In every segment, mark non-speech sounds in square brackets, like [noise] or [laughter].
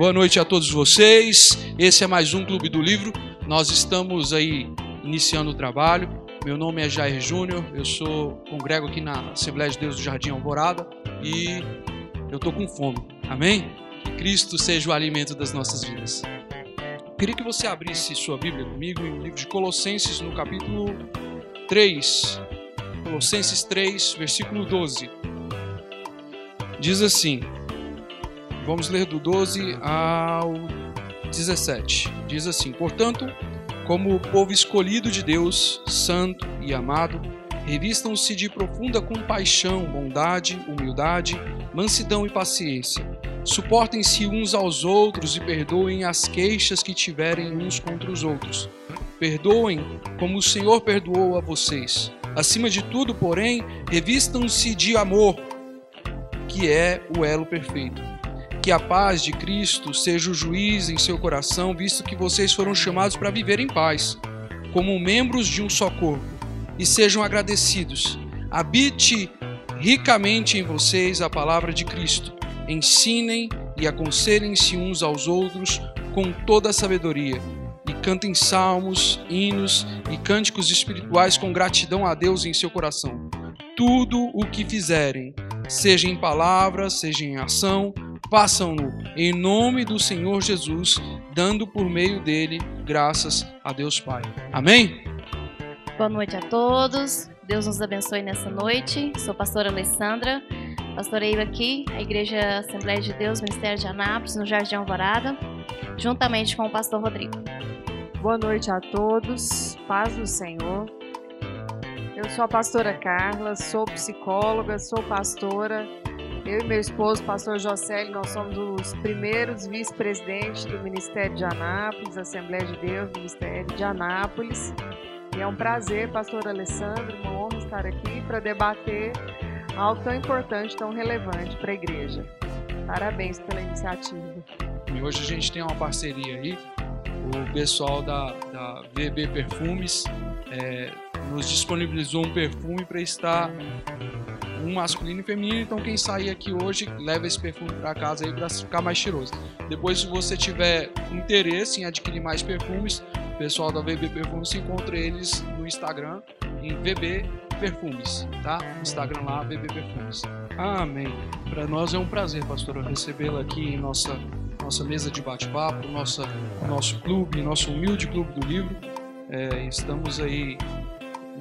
Boa noite a todos vocês. Esse é mais um Clube do Livro. Nós estamos aí iniciando o trabalho. Meu nome é Jair Júnior, eu sou congrego aqui na Assembleia de Deus do Jardim Alvorada e eu tô com fome. Amém? Que Cristo seja o alimento das nossas vidas. Queria que você abrisse sua Bíblia comigo em livro de Colossenses, no capítulo 3. Colossenses 3, versículo 12. Diz assim: Vamos ler do 12 ao 17. Diz assim: Portanto, como o povo escolhido de Deus, santo e amado, revistam-se de profunda compaixão, bondade, humildade, mansidão e paciência. Suportem-se uns aos outros e perdoem as queixas que tiverem uns contra os outros. Perdoem como o Senhor perdoou a vocês. Acima de tudo, porém, revistam-se de amor, que é o elo perfeito. Que a paz de Cristo seja o juiz em seu coração, visto que vocês foram chamados para viver em paz, como membros de um só corpo, e sejam agradecidos. Habite ricamente em vocês a palavra de Cristo. Ensinem e aconselhem-se uns aos outros com toda a sabedoria. E cantem salmos, hinos e cânticos espirituais com gratidão a Deus em seu coração. Tudo o que fizerem, seja em palavra, seja em ação, façam-no em nome do Senhor Jesus, dando por meio dele graças a Deus Pai. Amém? Boa noite a todos. Deus nos abençoe nessa noite. Sou pastora Alessandra. Pastoreio aqui a Igreja Assembleia de Deus, Ministério de Anápolis, no Jardim Alvorada, juntamente com o pastor Rodrigo. Boa noite a todos. Paz do Senhor. Eu sou a pastora Carla, sou psicóloga, sou pastora eu e meu esposo, pastor Jocelyn, nós somos os primeiros vice-presidentes do Ministério de Anápolis, Assembleia de Deus, Ministério de Anápolis. E é um prazer, pastor Alessandro, uma honra estar aqui para debater algo tão importante, tão relevante para a igreja. Parabéns pela iniciativa. E hoje a gente tem uma parceria aí, o pessoal da, da VB Perfumes é, nos disponibilizou um perfume para estar um masculino e feminino, então quem sair aqui hoje leva esse perfume para casa aí para ficar mais cheiroso. Depois, se você tiver interesse em adquirir mais perfumes, o pessoal da VB Perfumes encontra eles no Instagram em VB Perfumes, tá? Instagram lá, VB Perfumes. Amém. Para nós é um prazer, pastora, recebê-la aqui em nossa nossa mesa de bate-papo, nosso clube, nosso humilde clube do livro. É, estamos aí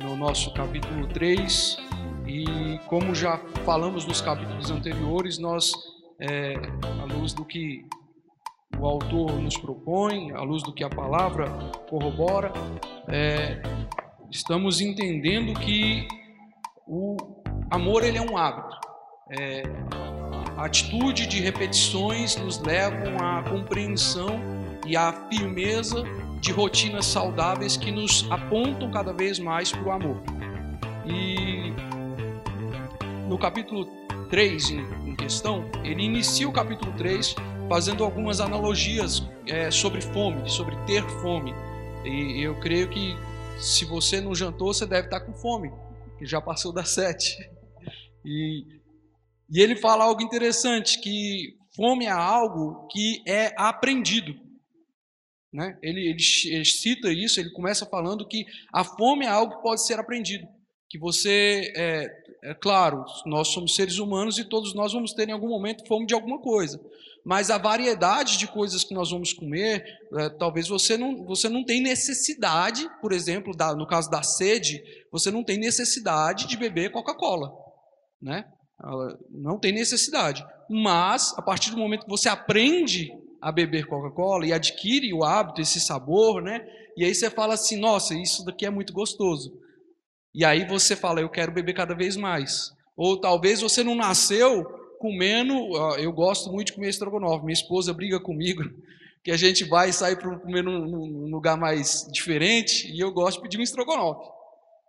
no nosso capítulo 3 e como já falamos nos capítulos anteriores, nós, é, à luz do que o autor nos propõe, à luz do que a palavra corrobora, é, estamos entendendo que o amor ele é um hábito. É, a atitude de repetições nos levam à compreensão e à firmeza de rotinas saudáveis que nos apontam cada vez mais para o amor. E no capítulo 3 em, em, questão, ele inicia o capítulo 3 fazendo algumas analogias é, sobre fome, sobre ter fome. E eu creio que se você não jantou, você deve estar com fome, que já passou das sete. E, e ele fala algo interessante, que fome é algo que é aprendido. Né? Ele, ele, ele cita isso, ele começa falando que a fome é algo que pode ser aprendido. Que você é, é claro, nós somos seres humanos e todos nós vamos ter em algum momento fome de alguma coisa. Mas a variedade de coisas que nós vamos comer, é, talvez você não, você não tem necessidade, por exemplo, da, no caso da sede, você não tem necessidade de beber Coca-Cola, né? Não tem necessidade. Mas a partir do momento que você aprende a beber Coca-Cola e adquire o hábito, esse sabor, né? E aí você fala assim, nossa, isso daqui é muito gostoso. E aí você fala, eu quero beber cada vez mais. Ou talvez você não nasceu comendo, eu gosto muito de comer estrogonofe. Minha esposa briga comigo [laughs] que a gente vai sair para comer num, num, lugar mais diferente e eu gosto de pedir um estrogonofe.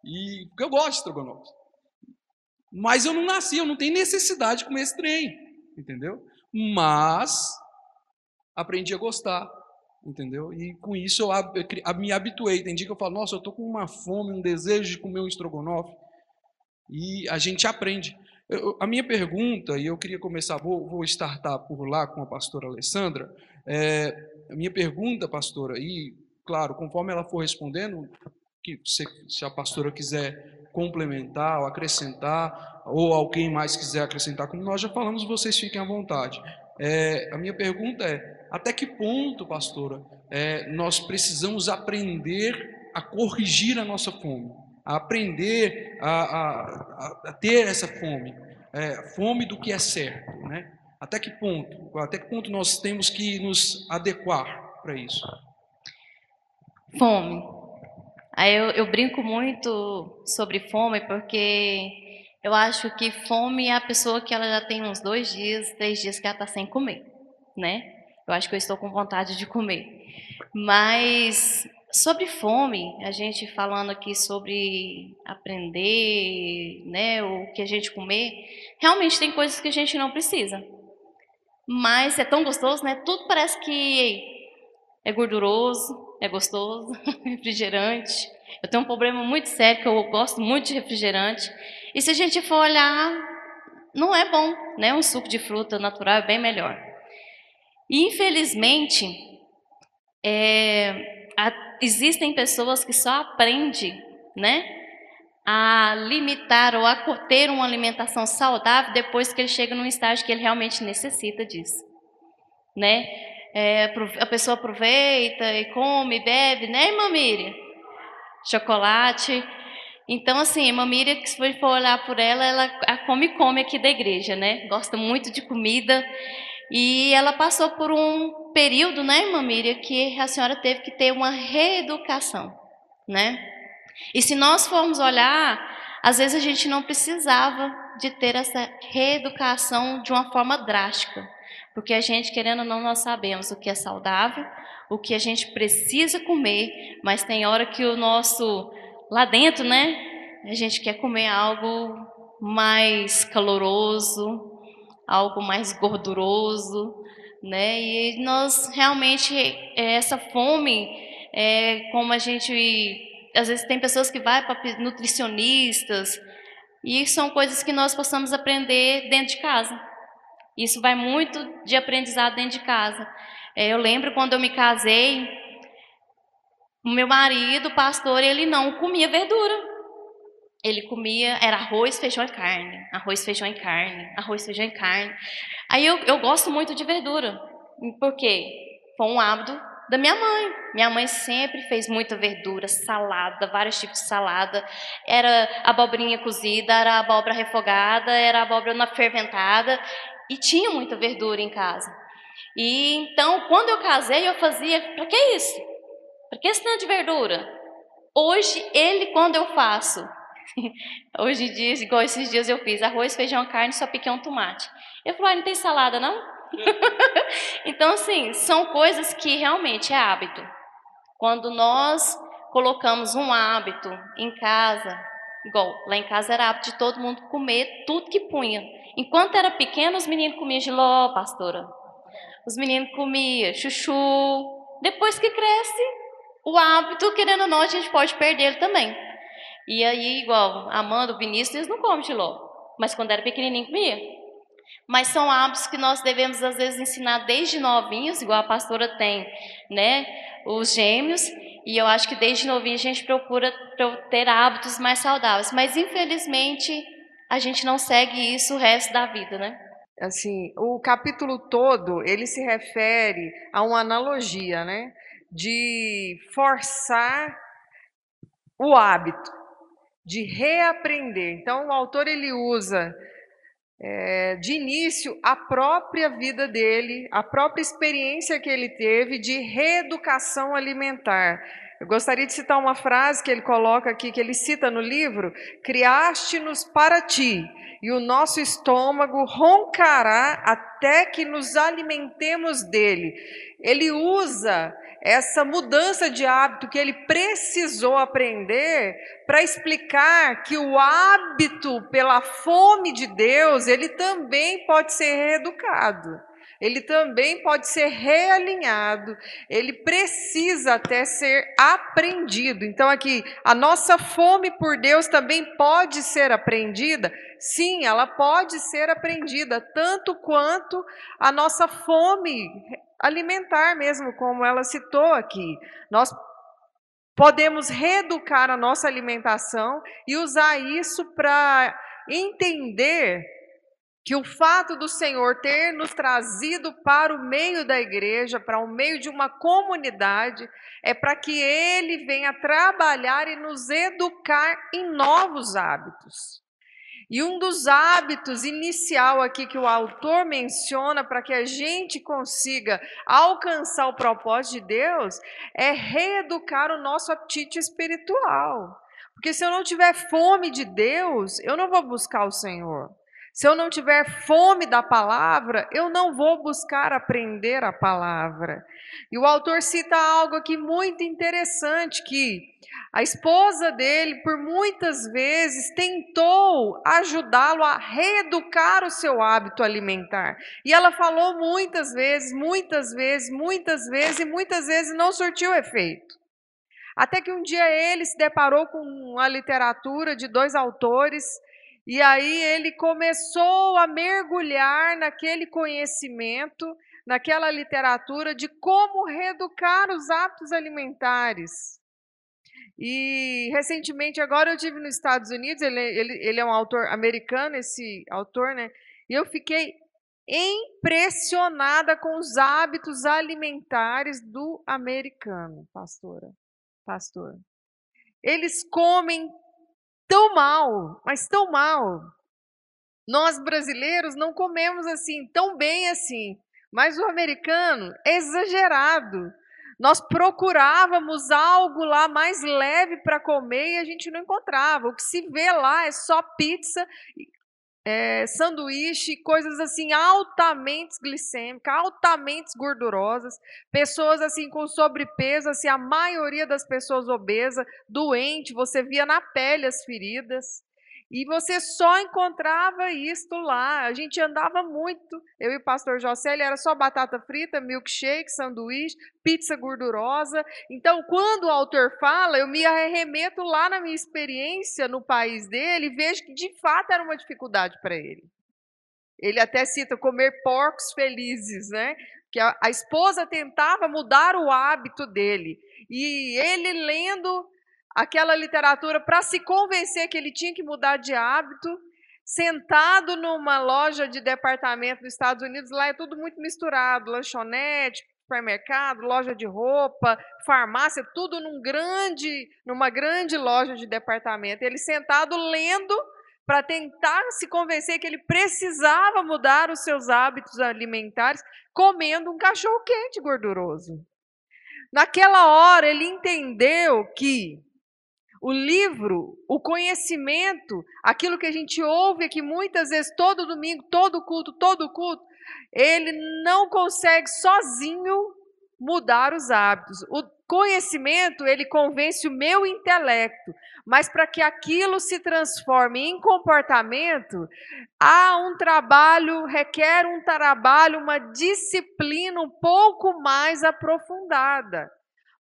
E porque eu gosto de estrogonofe. Mas eu não nasci, eu não tenho necessidade de comer esse trem, entendeu? Mas aprendi a gostar entendeu? E com isso eu me habituei. Tem dia que eu falo, nossa, eu estou com uma fome, um desejo de comer um estrogonofe. E a gente aprende. Eu, a minha pergunta, e eu queria começar, vou, vou startar por lá com a pastora Alessandra, É, a minha pergunta, pastora, e claro, conforme ela for respondendo, que se, se a pastora quiser complementar ou acrescentar, ou alguém mais quiser acrescentar, como nós já falamos, vocês fiquem à vontade. É, a minha pergunta é: até que ponto, pastora, é, nós precisamos aprender a corrigir a nossa fome, a aprender a, a, a ter essa fome, é, fome do que é certo, né? Até que ponto? Até que ponto nós temos que nos adequar para isso? Fome. Aí eu, eu brinco muito sobre fome porque eu acho que fome é a pessoa que ela já tem uns dois dias, três dias que ela está sem comer, né? Eu acho que eu estou com vontade de comer. Mas sobre fome, a gente falando aqui sobre aprender, né, o que a gente comer, realmente tem coisas que a gente não precisa. Mas é tão gostoso, né? Tudo parece que é gorduroso, é gostoso, [laughs] refrigerante. Eu tenho um problema muito sério que eu gosto muito de refrigerante. E se a gente for olhar, não é bom, né? Um suco de fruta natural é bem melhor. Infelizmente, é, a, existem pessoas que só aprendem, né? A limitar ou a ter uma alimentação saudável depois que ele chega num estágio que ele realmente necessita disso, né? É, a pessoa aproveita e come, bebe, né, irmã Miriam? Chocolate. Então, assim, a irmã Miriam, se for olhar por ela, ela come come aqui da igreja, né? Gosta muito de comida. E ela passou por um período, né, irmã Miriam, que a senhora teve que ter uma reeducação, né? E se nós formos olhar, às vezes a gente não precisava de ter essa reeducação de uma forma drástica. Porque a gente, querendo ou não, nós sabemos o que é saudável, o que a gente precisa comer, mas tem hora que o nosso, lá dentro, né, a gente quer comer algo mais caloroso, algo mais gorduroso, né, e nós realmente, é, essa fome, é, como a gente, às vezes tem pessoas que vão para nutricionistas, e são coisas que nós possamos aprender dentro de casa. Isso vai muito de aprendizado dentro de casa. É, eu lembro quando eu me casei, o meu marido, pastor, ele não comia verdura. Ele comia, era arroz, feijão e carne. Arroz, feijão e carne. Arroz, feijão e carne. Aí eu, eu gosto muito de verdura. Por quê? Foi um hábito da minha mãe. Minha mãe sempre fez muita verdura, salada, vários tipos de salada. Era abobrinha cozida, era abóbora refogada, era abóbora na ferventada e tinha muita verdura em casa. E então, quando eu casei, eu fazia, para que isso? Para que esse tanto de verdura? Hoje, ele, quando eu faço, [laughs] hoje em dia, igual esses dias eu fiz arroz, feijão, carne, só piquei um tomate. Eu falei, ah, não tem salada, não? [laughs] então, assim, são coisas que realmente é hábito. Quando nós colocamos um hábito em casa, igual lá em casa era hábito de todo mundo comer tudo que punha. Enquanto era pequeno, os meninos comiam giló, pastora. Os meninos comiam chuchu. Depois que cresce, o hábito, querendo ou não, a gente pode perder também. E aí, igual Amanda, o Vinícius, eles não comem giló. Mas quando era pequenininho, comia. Mas são hábitos que nós devemos, às vezes, ensinar desde novinhos, igual a pastora tem, né? Os gêmeos. E eu acho que desde novinho a gente procura ter hábitos mais saudáveis. Mas, infelizmente, a gente não segue isso o resto da vida, né? Assim, o capítulo todo, ele se refere a uma analogia, né? De forçar o hábito, de reaprender. Então, o autor ele usa é, de início a própria vida dele, a própria experiência que ele teve de reeducação alimentar. Eu gostaria de citar uma frase que ele coloca aqui, que ele cita no livro: Criaste-nos para ti, e o nosso estômago roncará até que nos alimentemos dele. Ele usa essa mudança de hábito que ele precisou aprender para explicar que o hábito pela fome de Deus, ele também pode ser reeducado ele também pode ser realinhado, ele precisa até ser aprendido. Então, aqui, a nossa fome por Deus também pode ser aprendida? Sim, ela pode ser aprendida, tanto quanto a nossa fome alimentar mesmo, como ela citou aqui. Nós podemos reeducar a nossa alimentação e usar isso para entender que o fato do Senhor ter nos trazido para o meio da igreja, para o meio de uma comunidade, é para que Ele venha trabalhar e nos educar em novos hábitos. E um dos hábitos inicial aqui que o autor menciona para que a gente consiga alcançar o propósito de Deus é reeducar o nosso apetite espiritual. Porque se eu não tiver fome de Deus, eu não vou buscar o Senhor. Se eu não tiver fome da palavra, eu não vou buscar aprender a palavra. E o autor cita algo aqui muito interessante que a esposa dele por muitas vezes tentou ajudá-lo a reeducar o seu hábito alimentar. E ela falou muitas vezes, muitas vezes, muitas vezes e muitas vezes não surtiu efeito. Até que um dia ele se deparou com a literatura de dois autores e aí ele começou a mergulhar naquele conhecimento, naquela literatura de como reeducar os hábitos alimentares. E recentemente, agora eu tive nos Estados Unidos, ele, ele, ele é um autor americano, esse autor, né? E eu fiquei impressionada com os hábitos alimentares do americano, pastora. Pastor. Eles comem tão mal, mas tão mal. Nós brasileiros não comemos assim, tão bem assim. Mas o americano é exagerado. Nós procurávamos algo lá mais leve para comer e a gente não encontrava. O que se vê lá é só pizza é, sanduíche, coisas assim altamente glicêmicas, altamente gordurosas, pessoas assim com sobrepeso, assim, a maioria das pessoas obesa, doente, você via na pele as feridas. E você só encontrava isto lá. A gente andava muito. Eu e o pastor José, ele era só batata frita, milkshake, sanduíche, pizza gordurosa. Então, quando o autor fala, eu me arremeto lá na minha experiência no país dele e vejo que de fato era uma dificuldade para ele. Ele até cita comer porcos felizes, né? Que a, a esposa tentava mudar o hábito dele. E ele lendo aquela literatura para se convencer que ele tinha que mudar de hábito, sentado numa loja de departamento dos Estados Unidos, lá é tudo muito misturado, lanchonete, supermercado, loja de roupa, farmácia, tudo num grande, numa grande loja de departamento. Ele sentado lendo para tentar se convencer que ele precisava mudar os seus hábitos alimentares, comendo um cachorro quente gorduroso. Naquela hora ele entendeu que o livro, o conhecimento, aquilo que a gente ouve aqui muitas vezes, todo domingo, todo culto, todo culto, ele não consegue sozinho mudar os hábitos. O conhecimento, ele convence o meu intelecto, mas para que aquilo se transforme em comportamento, há um trabalho, requer um trabalho, uma disciplina um pouco mais aprofundada.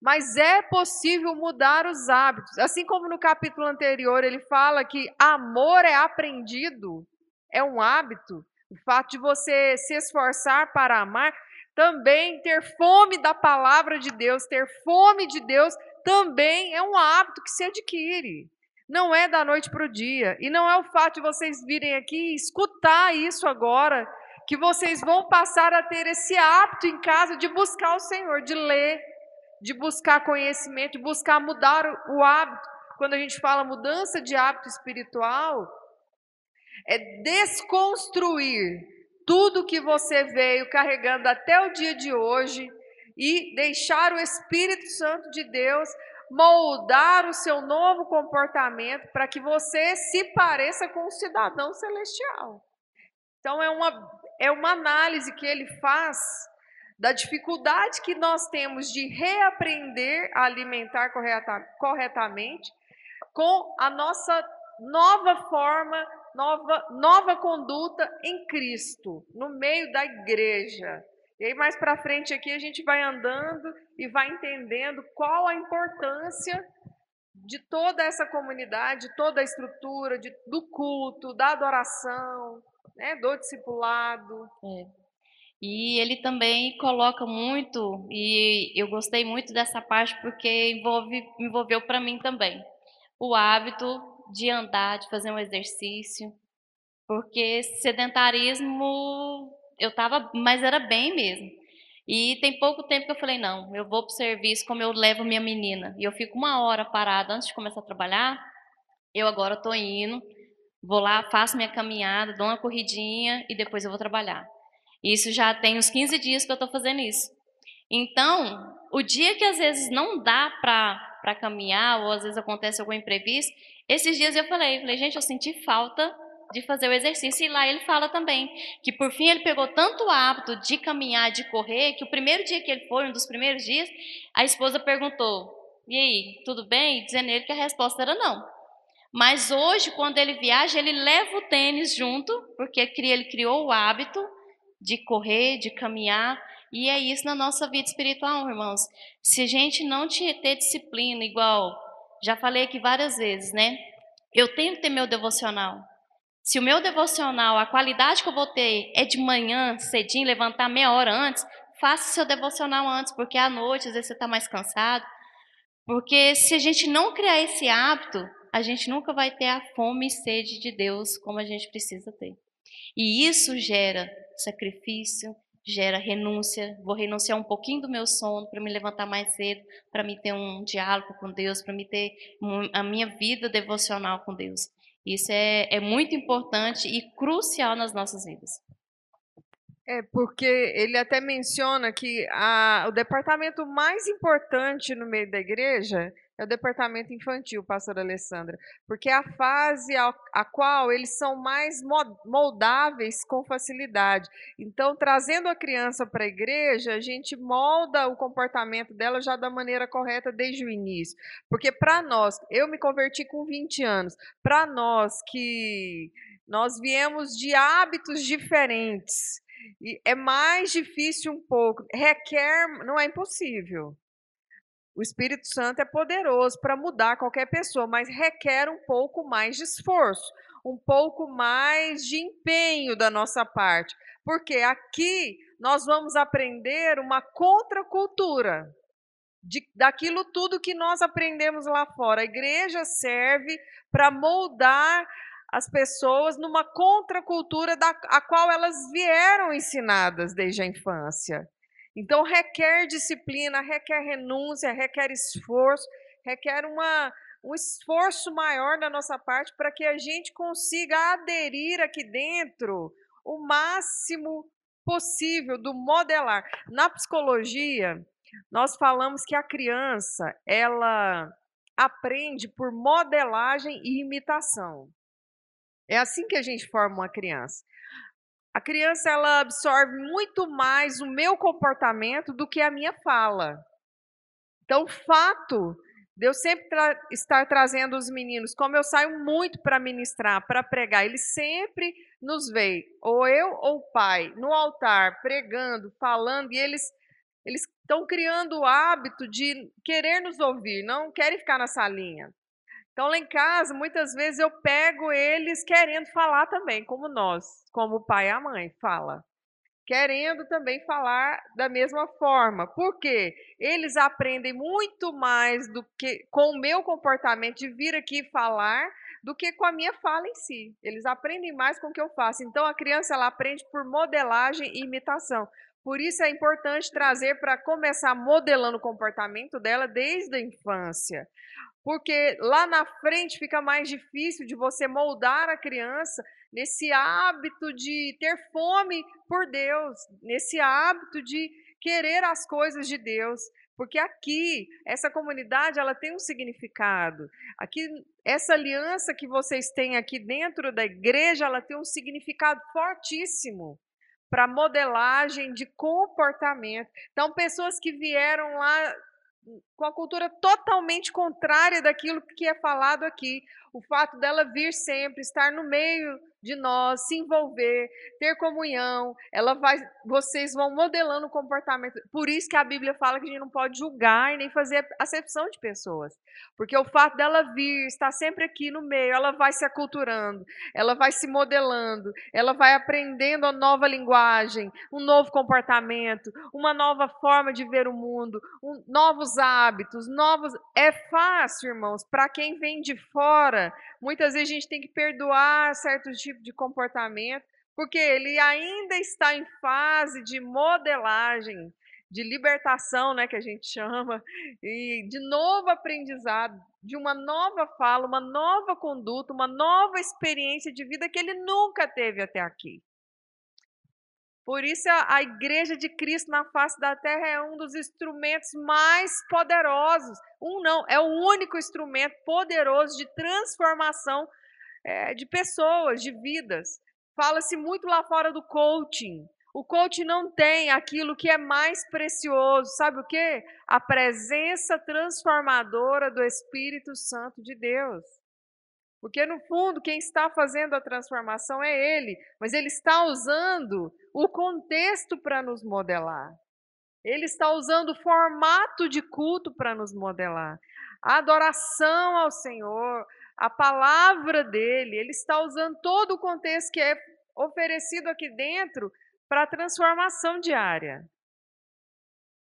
Mas é possível mudar os hábitos. Assim como no capítulo anterior ele fala que amor é aprendido, é um hábito. O fato de você se esforçar para amar, também ter fome da palavra de Deus, ter fome de Deus, também é um hábito que se adquire. Não é da noite para o dia. E não é o fato de vocês virem aqui e escutar isso agora, que vocês vão passar a ter esse hábito em casa de buscar o Senhor, de ler, de buscar conhecimento, de buscar mudar o hábito. Quando a gente fala mudança de hábito espiritual, é desconstruir tudo que você veio carregando até o dia de hoje e deixar o Espírito Santo de Deus moldar o seu novo comportamento para que você se pareça com um cidadão celestial. Então é uma é uma análise que ele faz da dificuldade que nós temos de reaprender a alimentar correta, corretamente com a nossa nova forma, nova, nova conduta em Cristo, no meio da igreja. E aí, mais para frente aqui, a gente vai andando e vai entendendo qual a importância de toda essa comunidade, toda a estrutura de, do culto, da adoração, né, do discipulado. É. E ele também coloca muito, e eu gostei muito dessa parte porque envolve, envolveu para mim também o hábito de andar, de fazer um exercício, porque sedentarismo eu tava, mas era bem mesmo. E tem pouco tempo que eu falei, não, eu vou para o serviço como eu levo minha menina. E eu fico uma hora parada antes de começar a trabalhar. Eu agora estou indo, vou lá, faço minha caminhada, dou uma corridinha e depois eu vou trabalhar. Isso já tem uns 15 dias que eu estou fazendo isso. Então, o dia que às vezes não dá para caminhar, ou às vezes acontece algum imprevisto, esses dias eu falei, falei, gente, eu senti falta de fazer o exercício. E lá ele fala também que por fim ele pegou tanto hábito de caminhar, de correr, que o primeiro dia que ele foi, um dos primeiros dias, a esposa perguntou: "E aí, tudo bem?" dizendo ele que a resposta era não. Mas hoje, quando ele viaja, ele leva o tênis junto, porque ele criou o hábito de correr, de caminhar, e é isso na nossa vida espiritual, irmãos. Se a gente não ter disciplina, igual já falei aqui várias vezes, né? Eu tenho que ter meu devocional. Se o meu devocional, a qualidade que eu vou ter é de manhã, cedinho, levantar meia hora antes, faça seu devocional antes, porque à noite, às vezes, você está mais cansado. Porque se a gente não criar esse hábito, a gente nunca vai ter a fome e sede de Deus como a gente precisa ter. E isso gera sacrifício, gera renúncia. Vou renunciar um pouquinho do meu sono para me levantar mais cedo, para me ter um diálogo com Deus, para me ter a minha vida devocional com Deus. Isso é, é muito importante e crucial nas nossas vidas. É, porque ele até menciona que a, o departamento mais importante no meio da igreja é o departamento infantil, pastor Alessandra, porque é a fase a, a qual eles são mais moldáveis com facilidade. Então, trazendo a criança para a igreja, a gente molda o comportamento dela já da maneira correta desde o início. Porque para nós, eu me converti com 20 anos, para nós que nós viemos de hábitos diferentes, é mais difícil um pouco, requer, não é impossível, o Espírito Santo é poderoso para mudar qualquer pessoa, mas requer um pouco mais de esforço, um pouco mais de empenho da nossa parte. Porque aqui nós vamos aprender uma contracultura de, daquilo tudo que nós aprendemos lá fora. A igreja serve para moldar as pessoas numa contracultura da a qual elas vieram ensinadas desde a infância. Então, requer disciplina, requer renúncia, requer esforço, requer uma, um esforço maior da nossa parte para que a gente consiga aderir aqui dentro o máximo possível do modelar. Na psicologia, nós falamos que a criança, ela aprende por modelagem e imitação. É assim que a gente forma uma criança. A criança ela absorve muito mais o meu comportamento do que a minha fala. Então, o fato de eu sempre tra estar trazendo os meninos, como eu saio muito para ministrar, para pregar, eles sempre nos veem, ou eu ou o pai, no altar, pregando, falando, e eles eles estão criando o hábito de querer nos ouvir, não querem ficar na salinha. Então, lá em casa, muitas vezes eu pego eles querendo falar também, como nós, como o pai e a mãe fala. Querendo também falar da mesma forma. Por quê? Eles aprendem muito mais do que com o meu comportamento de vir aqui falar do que com a minha fala em si. Eles aprendem mais com o que eu faço. Então a criança ela aprende por modelagem e imitação. Por isso é importante trazer para começar modelando o comportamento dela desde a infância porque lá na frente fica mais difícil de você moldar a criança nesse hábito de ter fome por Deus, nesse hábito de querer as coisas de Deus, porque aqui essa comunidade ela tem um significado. Aqui essa aliança que vocês têm aqui dentro da igreja, ela tem um significado fortíssimo para modelagem de comportamento. Então, pessoas que vieram lá com a cultura totalmente contrária daquilo que é falado aqui. o fato dela vir sempre, estar no meio de nós, se envolver, ter comunhão, ela vai, vocês vão modelando o comportamento. Por isso que a Bíblia fala que a gente não pode julgar nem fazer acepção de pessoas. Porque o fato dela vir, estar sempre aqui no meio, ela vai se aculturando, ela vai se modelando, ela vai aprendendo a nova linguagem, um novo comportamento, uma nova forma de ver o mundo, um, novos hábitos, novos. É fácil, irmãos, para quem vem de fora, muitas vezes a gente tem que perdoar certos tipo de comportamento, porque ele ainda está em fase de modelagem, de libertação, né, que a gente [laughs] chama, e de novo aprendizado, de uma nova fala, uma nova conduta, uma nova experiência de vida que ele nunca teve até aqui. Por isso, a, a igreja de Cristo na face da terra é um dos instrumentos mais poderosos. Um não, é o único instrumento poderoso de transformação é, de pessoas, de vidas. Fala-se muito lá fora do coaching. O coaching não tem aquilo que é mais precioso, sabe o que? A presença transformadora do Espírito Santo de Deus. Porque no fundo quem está fazendo a transformação é Ele, mas Ele está usando o contexto para nos modelar. Ele está usando o formato de culto para nos modelar. A adoração ao Senhor, a palavra dele, ele está usando todo o contexto que é oferecido aqui dentro para a transformação diária.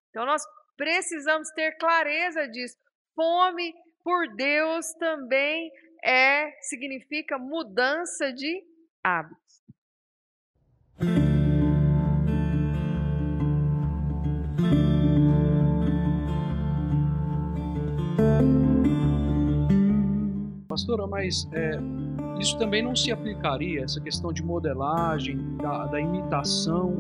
Então nós precisamos ter clareza disso. Fome por Deus também é significa mudança de hábitos. Pastora, mas é, isso também não se aplicaria, essa questão de modelagem, da, da imitação,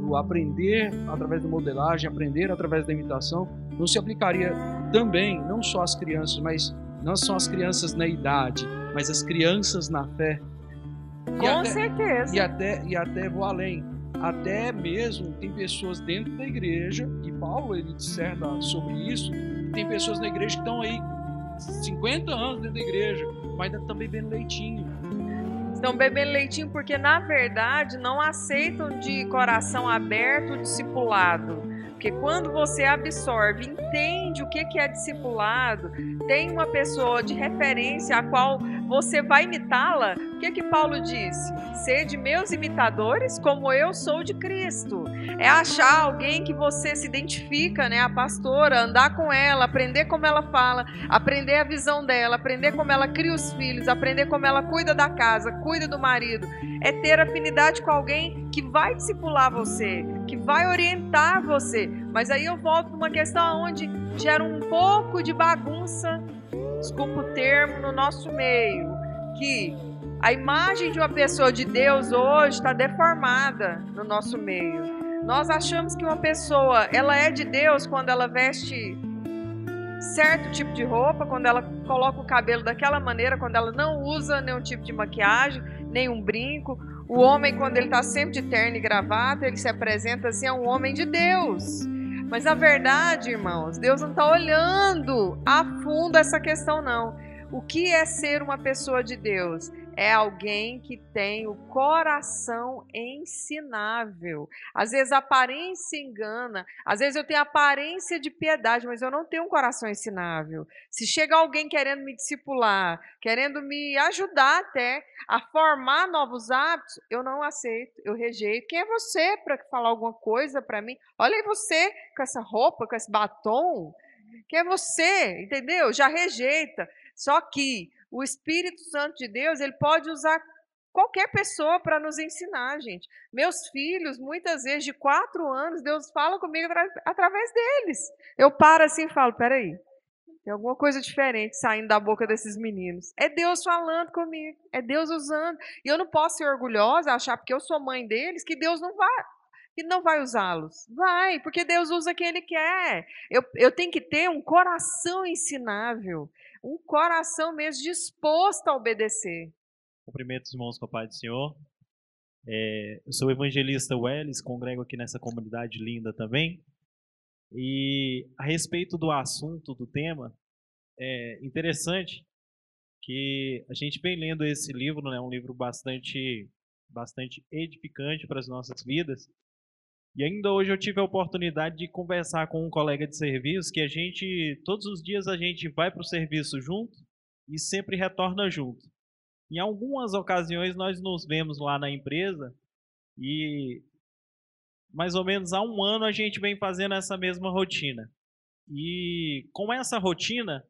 do aprender através da modelagem, aprender através da imitação, não se aplicaria também, não só às crianças, mas não só as crianças na idade, mas as crianças na fé. E Com até, certeza. E até, e até vou além. Até mesmo tem pessoas dentro da igreja, e Paulo ele disserta sobre isso, tem pessoas na igreja que estão aí 50 anos dentro da igreja, mas ainda estão bebendo leitinho. Estão bebendo leitinho porque, na verdade, não aceitam de coração aberto o discipulado. Porque quando você absorve, entende o que é discipulado, tem uma pessoa de referência a qual você vai imitá-la, o que que Paulo disse? Sede meus imitadores, como eu sou de Cristo. É achar alguém que você se identifica, né, a pastora, andar com ela, aprender como ela fala, aprender a visão dela, aprender como ela cria os filhos, aprender como ela cuida da casa, cuida do marido. É ter afinidade com alguém que vai discipular você, que vai orientar você. Mas aí eu volto uma questão onde gera um pouco de bagunça, desculpa o termo, no nosso meio, que a imagem de uma pessoa de Deus hoje está deformada no nosso meio. Nós achamos que uma pessoa, ela é de Deus quando ela veste certo tipo de roupa, quando ela coloca o cabelo daquela maneira, quando ela não usa nenhum tipo de maquiagem, nenhum brinco, o homem, quando ele está sempre de terno e gravata, ele se apresenta assim, é um homem de Deus. Mas na verdade, irmãos, Deus não está olhando a fundo essa questão, não. O que é ser uma pessoa de Deus? É alguém que tem o coração ensinável. Às vezes a aparência engana, às vezes eu tenho aparência de piedade, mas eu não tenho um coração ensinável. Se chega alguém querendo me discipular, querendo me ajudar até a formar novos hábitos, eu não aceito, eu rejeito. Quem é você para falar alguma coisa para mim? Olha aí você com essa roupa, com esse batom. Quem é você? Entendeu? Já rejeita. Só que o Espírito Santo de Deus, ele pode usar qualquer pessoa para nos ensinar, gente. Meus filhos, muitas vezes de quatro anos, Deus fala comigo através deles. Eu paro assim e falo: peraí, tem alguma coisa diferente saindo da boca desses meninos. É Deus falando comigo, é Deus usando. E eu não posso ser orgulhosa, achar porque eu sou mãe deles, que Deus não vai. Que não vai usá-los. Vai, porque Deus usa quem Ele quer. Eu, eu tenho que ter um coração ensinável um coração mesmo disposto a obedecer. Cumprimentos, irmãos, com a paz do Senhor. É, eu sou o evangelista Welles, congrego aqui nessa comunidade linda também. E a respeito do assunto, do tema, é interessante que a gente vem lendo esse livro, né? Um livro bastante, bastante edificante para as nossas vidas. E ainda hoje eu tive a oportunidade de conversar com um colega de serviço que a gente, todos os dias a gente vai para o serviço junto e sempre retorna junto. Em algumas ocasiões nós nos vemos lá na empresa e mais ou menos há um ano a gente vem fazendo essa mesma rotina. E com essa rotina,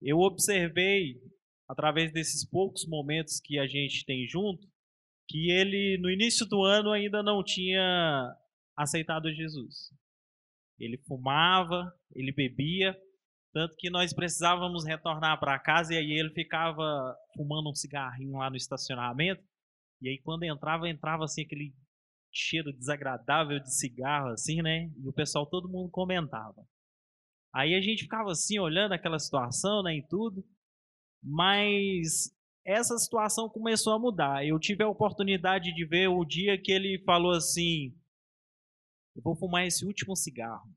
eu observei, através desses poucos momentos que a gente tem junto, que ele, no início do ano, ainda não tinha aceitado Jesus. Ele fumava, ele bebia, tanto que nós precisávamos retornar para casa e aí ele ficava fumando um cigarrinho lá no estacionamento. E aí quando entrava, entrava assim aquele cheiro desagradável de cigarro, assim, né? E o pessoal, todo mundo comentava. Aí a gente ficava assim, olhando aquela situação, né, e tudo. Mas essa situação começou a mudar. Eu tive a oportunidade de ver o dia que ele falou assim: Eu vou fumar esse último cigarro.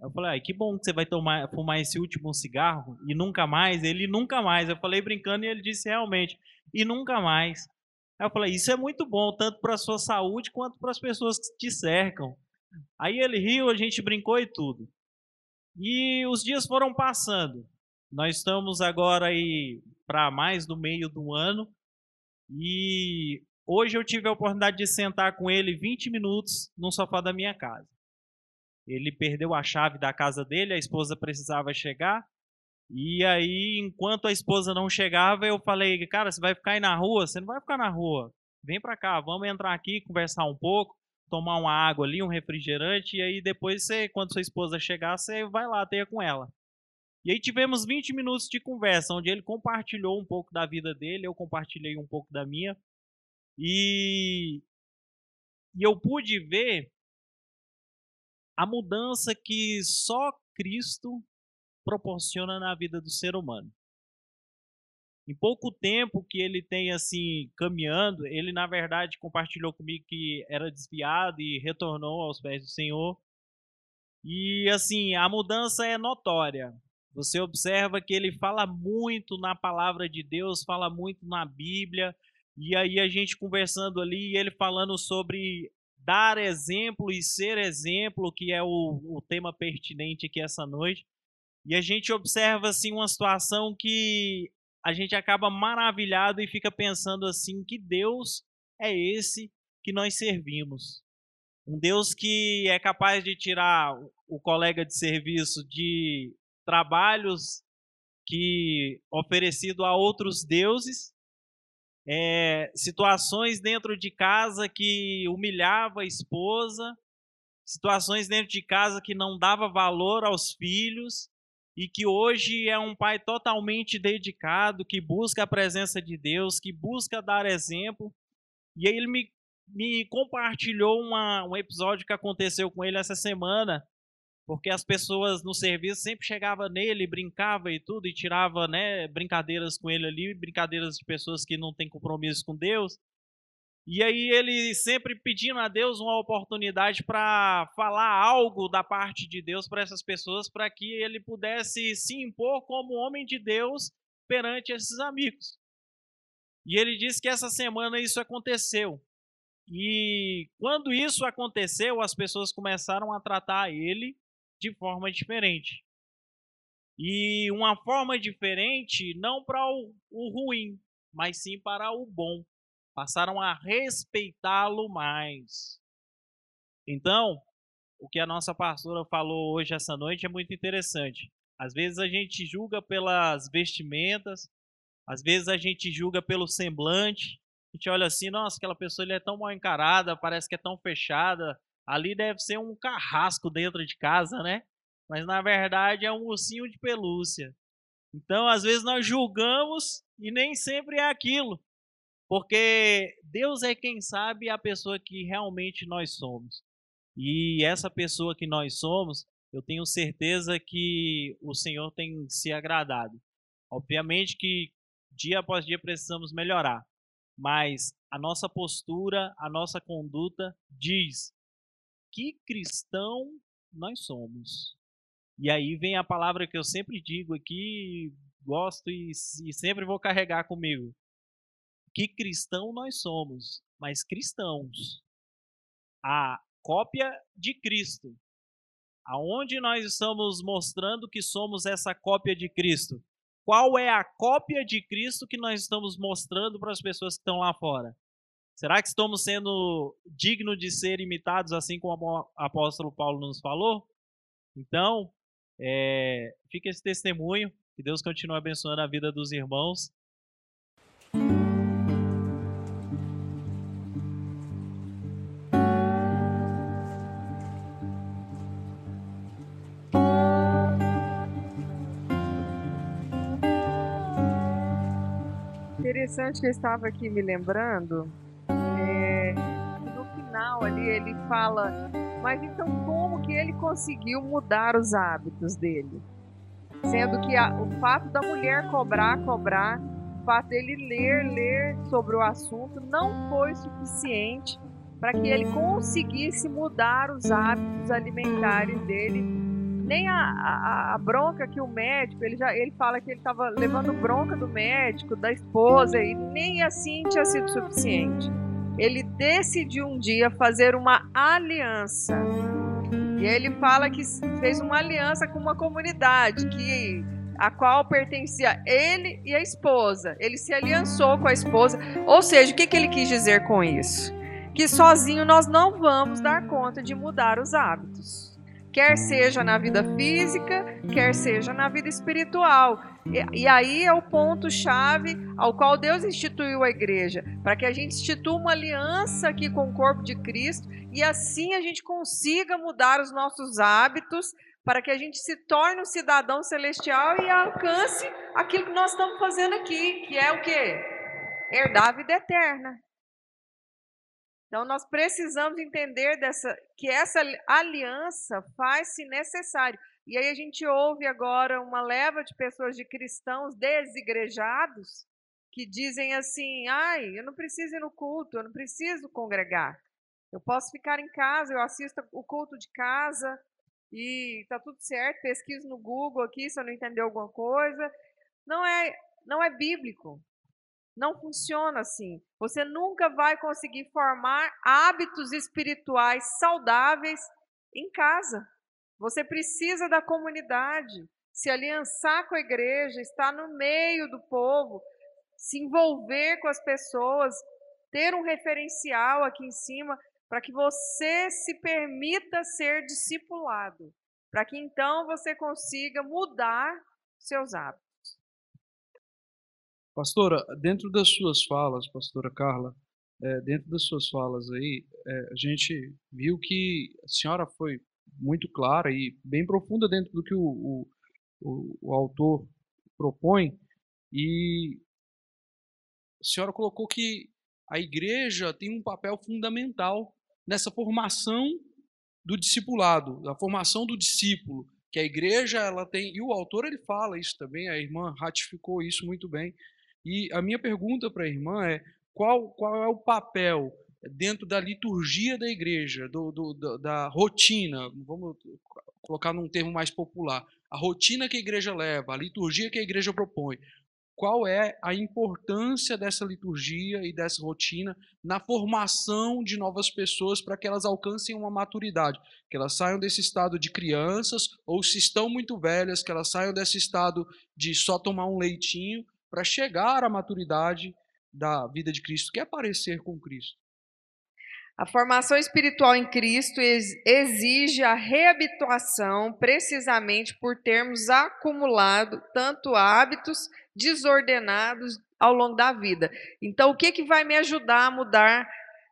Eu falei, ah, que bom que você vai tomar, fumar esse último cigarro e nunca mais. Ele nunca mais. Eu falei brincando e ele disse realmente, e nunca mais. Eu falei, isso é muito bom, tanto para a sua saúde quanto para as pessoas que te cercam. Aí ele riu, a gente brincou e tudo. E os dias foram passando. Nós estamos agora aí para mais do meio do ano. E hoje eu tive a oportunidade de sentar com ele 20 minutos no sofá da minha casa. Ele perdeu a chave da casa dele, a esposa precisava chegar. E aí, enquanto a esposa não chegava, eu falei, cara, você vai ficar aí na rua? Você não vai ficar na rua. Vem para cá, vamos entrar aqui, conversar um pouco, tomar uma água ali, um refrigerante, e aí depois você, quando sua esposa chegar, você vai lá ter com ela. E aí tivemos 20 minutos de conversa, onde ele compartilhou um pouco da vida dele, eu compartilhei um pouco da minha. E, e eu pude ver a mudança que só Cristo proporciona na vida do ser humano. Em pouco tempo que ele tem assim caminhando, ele na verdade compartilhou comigo que era desviado e retornou aos pés do Senhor. E assim, a mudança é notória. Você observa que ele fala muito na palavra de Deus, fala muito na Bíblia, e aí a gente conversando ali, ele falando sobre dar exemplo e ser exemplo, que é o, o tema pertinente aqui essa noite. E a gente observa assim uma situação que a gente acaba maravilhado e fica pensando assim que Deus é esse que nós servimos. Um Deus que é capaz de tirar o colega de serviço de trabalhos que oferecido a outros deuses, é, situações dentro de casa que humilhava a esposa, situações dentro de casa que não dava valor aos filhos, e que hoje é um pai totalmente dedicado, que busca a presença de Deus, que busca dar exemplo. E aí ele me, me compartilhou uma, um episódio que aconteceu com ele essa semana, porque as pessoas no serviço sempre chegavam nele, brincava e tudo, e tirava né, brincadeiras com ele ali, brincadeiras de pessoas que não têm compromisso com Deus. E aí ele sempre pedindo a Deus uma oportunidade para falar algo da parte de Deus para essas pessoas, para que ele pudesse se impor como homem de Deus perante esses amigos. E ele disse que essa semana isso aconteceu. E quando isso aconteceu, as pessoas começaram a tratar ele de forma diferente. E uma forma diferente não para o, o ruim, mas sim para o bom passaram a respeitá-lo mais. Então, o que a nossa pastora falou hoje essa noite é muito interessante. Às vezes a gente julga pelas vestimentas, às vezes a gente julga pelo semblante. A gente olha assim, nossa, aquela pessoa ele é tão mal encarada, parece que é tão fechada. Ali deve ser um carrasco dentro de casa, né? Mas na verdade é um ursinho de pelúcia. Então, às vezes nós julgamos e nem sempre é aquilo. Porque Deus é quem sabe a pessoa que realmente nós somos. E essa pessoa que nós somos, eu tenho certeza que o Senhor tem se agradado. Obviamente que dia após dia precisamos melhorar, mas a nossa postura, a nossa conduta diz que cristão nós somos. E aí vem a palavra que eu sempre digo aqui, gosto e, e sempre vou carregar comigo. Que cristão nós somos, mas cristãos. A cópia de Cristo. Aonde nós estamos mostrando que somos essa cópia de Cristo? Qual é a cópia de Cristo que nós estamos mostrando para as pessoas que estão lá fora? Será que estamos sendo dignos de ser imitados assim como o apóstolo Paulo nos falou? Então, é, fica esse testemunho. Que Deus continue abençoando a vida dos irmãos. Interessante que eu estava aqui me lembrando, final ali ele fala, mas então como que ele conseguiu mudar os hábitos dele? Sendo que a, o fato da mulher cobrar, cobrar, o fato dele ler, ler sobre o assunto não foi suficiente para que ele conseguisse mudar os hábitos alimentares dele. Nem a, a, a, bronca que o médico, ele já ele fala que ele estava levando bronca do médico, da esposa, e nem assim tinha sido suficiente. Ele decidiu um dia fazer uma aliança e ele fala que fez uma aliança com uma comunidade que a qual pertencia ele e a esposa. Ele se aliançou com a esposa. Ou seja, o que, que ele quis dizer com isso? Que sozinho nós não vamos dar conta de mudar os hábitos quer seja na vida física, quer seja na vida espiritual. E, e aí é o ponto-chave ao qual Deus instituiu a igreja, para que a gente institua uma aliança aqui com o corpo de Cristo e assim a gente consiga mudar os nossos hábitos para que a gente se torne um cidadão celestial e alcance aquilo que nós estamos fazendo aqui, que é o quê? Herdar a vida eterna. Então nós precisamos entender dessa que essa aliança faz-se necessário. E aí a gente ouve agora uma leva de pessoas de cristãos desigrejados que dizem assim: "Ai, eu não preciso ir no culto, eu não preciso congregar. Eu posso ficar em casa, eu assisto o culto de casa e tá tudo certo, pesquiso no Google aqui se eu não entender alguma coisa". Não é não é bíblico. Não funciona assim. Você nunca vai conseguir formar hábitos espirituais saudáveis em casa. Você precisa da comunidade, se aliançar com a igreja, estar no meio do povo, se envolver com as pessoas, ter um referencial aqui em cima para que você se permita ser discipulado, para que então você consiga mudar seus hábitos. Pastora, dentro das suas falas, pastora Carla, é, dentro das suas falas aí, é, a gente viu que a senhora foi muito clara e bem profunda dentro do que o, o, o, o autor propõe. E a senhora colocou que a igreja tem um papel fundamental nessa formação do discipulado, da formação do discípulo, que a igreja ela tem, e o autor ele fala isso também, a irmã ratificou isso muito bem, e a minha pergunta para a irmã é: qual, qual é o papel dentro da liturgia da igreja, do, do, da rotina, vamos colocar num termo mais popular, a rotina que a igreja leva, a liturgia que a igreja propõe, qual é a importância dessa liturgia e dessa rotina na formação de novas pessoas para que elas alcancem uma maturidade, que elas saiam desse estado de crianças ou se estão muito velhas, que elas saiam desse estado de só tomar um leitinho para chegar à maturidade da vida de Cristo, que é parecer com Cristo. A formação espiritual em Cristo exige a reabituação, precisamente por termos acumulado tanto hábitos desordenados ao longo da vida. Então, o que, que vai me ajudar a mudar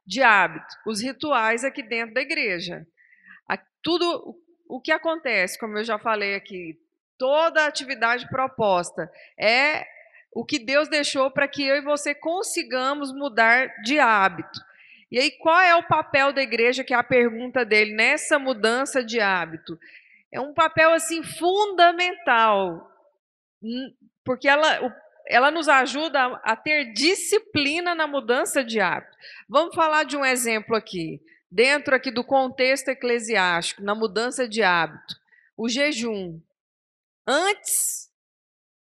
de hábito? Os rituais aqui dentro da igreja. Tudo o que acontece, como eu já falei aqui, toda atividade proposta é o que Deus deixou para que eu e você consigamos mudar de hábito. E aí, qual é o papel da igreja, que é a pergunta dele, nessa mudança de hábito? É um papel, assim, fundamental, porque ela, ela nos ajuda a ter disciplina na mudança de hábito. Vamos falar de um exemplo aqui, dentro aqui do contexto eclesiástico, na mudança de hábito. O jejum. Antes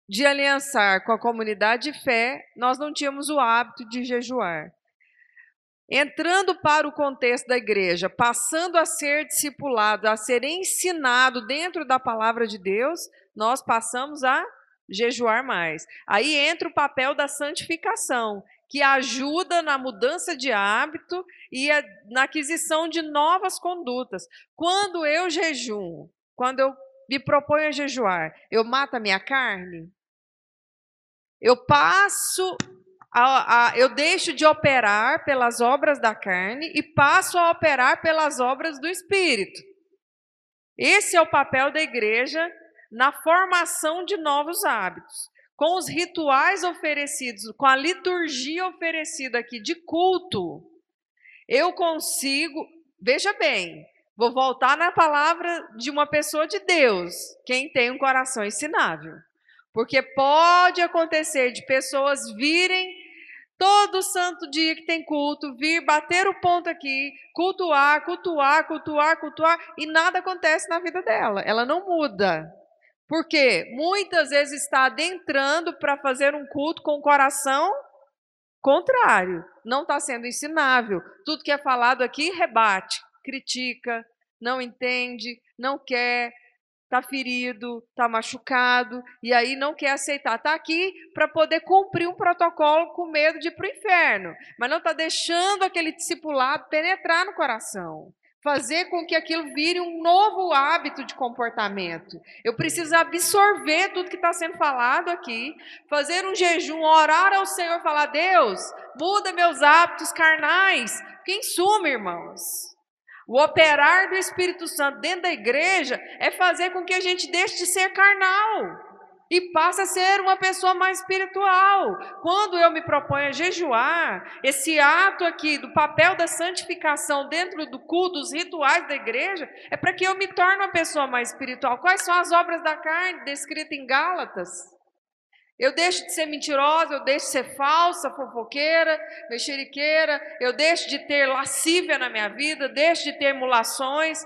de aliançar com a comunidade de fé, nós não tínhamos o hábito de jejuar. Entrando para o contexto da igreja, passando a ser discipulado, a ser ensinado dentro da palavra de Deus, nós passamos a jejuar mais. Aí entra o papel da santificação, que ajuda na mudança de hábito e na aquisição de novas condutas. Quando eu jejuo, quando eu me proponho a jejuar, eu mato a minha carne? Eu passo, a, a, eu deixo de operar pelas obras da carne e passo a operar pelas obras do Espírito. Esse é o papel da igreja na formação de novos hábitos. Com os rituais oferecidos, com a liturgia oferecida aqui de culto, eu consigo, veja bem, vou voltar na palavra de uma pessoa de Deus, quem tem um coração ensinável. Porque pode acontecer de pessoas virem todo santo dia que tem culto, vir bater o ponto aqui, cultuar, cultuar, cultuar, cultuar, e nada acontece na vida dela. Ela não muda. Porque muitas vezes está adentrando para fazer um culto com o coração contrário. Não está sendo ensinável. Tudo que é falado aqui rebate, critica, não entende, não quer, está ferido, está machucado, e aí não quer aceitar. Está aqui para poder cumprir um protocolo com medo de ir para o inferno, mas não está deixando aquele discipulado penetrar no coração. Fazer com que aquilo vire um novo hábito de comportamento. Eu preciso absorver tudo que está sendo falado aqui, fazer um jejum, orar ao Senhor, falar: Deus, muda meus hábitos carnais. Que em suma, irmãos, o operar do Espírito Santo dentro da igreja é fazer com que a gente deixe de ser carnal e passe a ser uma pessoa mais espiritual. Quando eu me proponho a jejuar, esse ato aqui do papel da santificação dentro do culto, dos rituais da igreja, é para que eu me torne uma pessoa mais espiritual. Quais são as obras da carne descritas em Gálatas? Eu deixo de ser mentirosa, eu deixo de ser falsa, fofoqueira, mexeriqueira, eu deixo de ter lascívia na minha vida, deixo de ter emulações,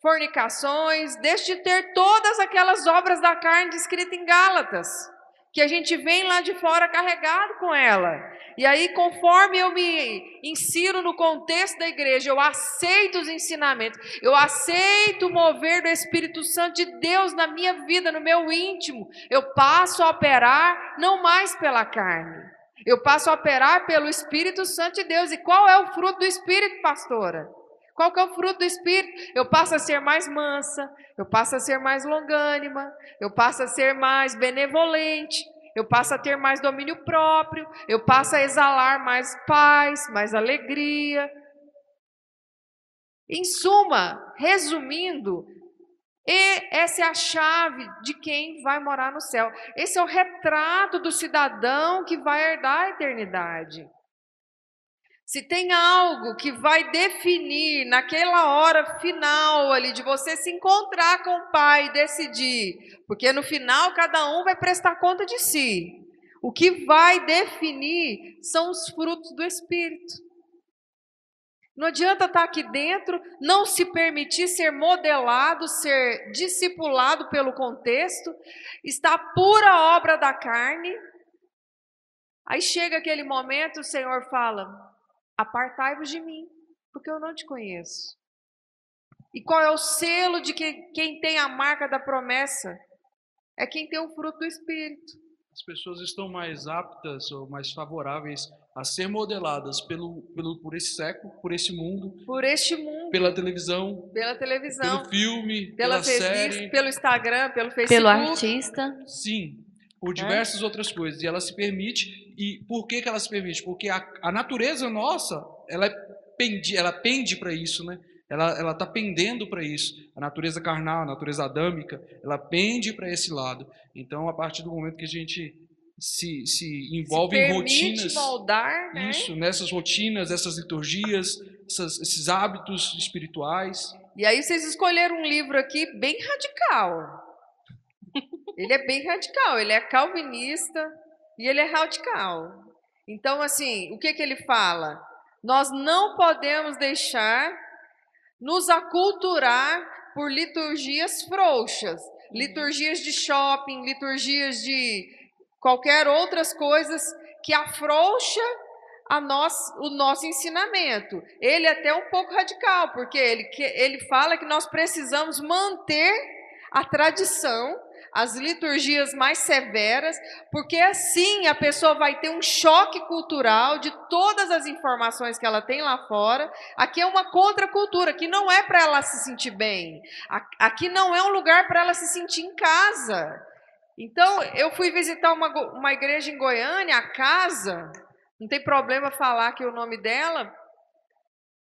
fornicações, deixo de ter todas aquelas obras da carne descritas em Gálatas que a gente vem lá de fora carregado com ela. E aí, conforme eu me insiro no contexto da igreja, eu aceito os ensinamentos, eu aceito o mover do Espírito Santo de Deus na minha vida, no meu íntimo, eu passo a operar não mais pela carne, eu passo a operar pelo Espírito Santo de Deus. E qual é o fruto do Espírito, pastora? Qual que é o fruto do Espírito? Eu passo a ser mais mansa, eu passo a ser mais longânima, eu passo a ser mais benevolente, eu passo a ter mais domínio próprio, eu passo a exalar mais paz, mais alegria. Em suma, resumindo, e essa é a chave de quem vai morar no céu. Esse é o retrato do cidadão que vai herdar a eternidade. Se tem algo que vai definir naquela hora final ali de você se encontrar com o Pai e decidir, porque no final cada um vai prestar conta de si. O que vai definir são os frutos do Espírito. Não adianta estar aqui dentro, não se permitir ser modelado, ser discipulado pelo contexto, está pura obra da carne. Aí chega aquele momento, o Senhor fala: Apartai-vos de mim, porque eu não te conheço. E qual é o selo de que quem tem a marca da promessa? É quem tem o fruto do Espírito. As pessoas estão mais aptas ou mais favoráveis a ser modeladas pelo, pelo, por esse século, por esse mundo. Por este mundo. Pela televisão. Pela televisão. Pelo filme, pela, pela série. Pelo Instagram, pelo Facebook. Pelo artista. Sim, por diversas é? outras coisas. E ela se permite. E por que, que ela se permite? Porque a, a natureza nossa, ela, é pendi, ela pende para isso, né? Ela está pendendo para isso. A natureza carnal, a natureza adâmica, ela pende para esse lado. Então, a partir do momento que a gente se, se envolve se em rotinas. moldar, né? Isso, nessas rotinas, essas liturgias, essas, esses hábitos espirituais. E aí vocês escolheram um livro aqui bem radical. Ele é bem radical, ele é calvinista e ele é radical. Então, assim, o que, que ele fala? Nós não podemos deixar nos aculturar por liturgias frouxas, liturgias de shopping, liturgias de, qualquer outras coisas que afrouxa a nós, o nosso ensinamento. Ele é até um pouco radical, porque ele, ele fala que nós precisamos manter a tradição, as liturgias mais severas, porque assim a pessoa vai ter um choque cultural de todas as informações que ela tem lá fora. Aqui é uma contracultura, que não é para ela se sentir bem. Aqui não é um lugar para ela se sentir em casa. Então, eu fui visitar uma, uma igreja em Goiânia, a casa, não tem problema falar aqui o nome dela,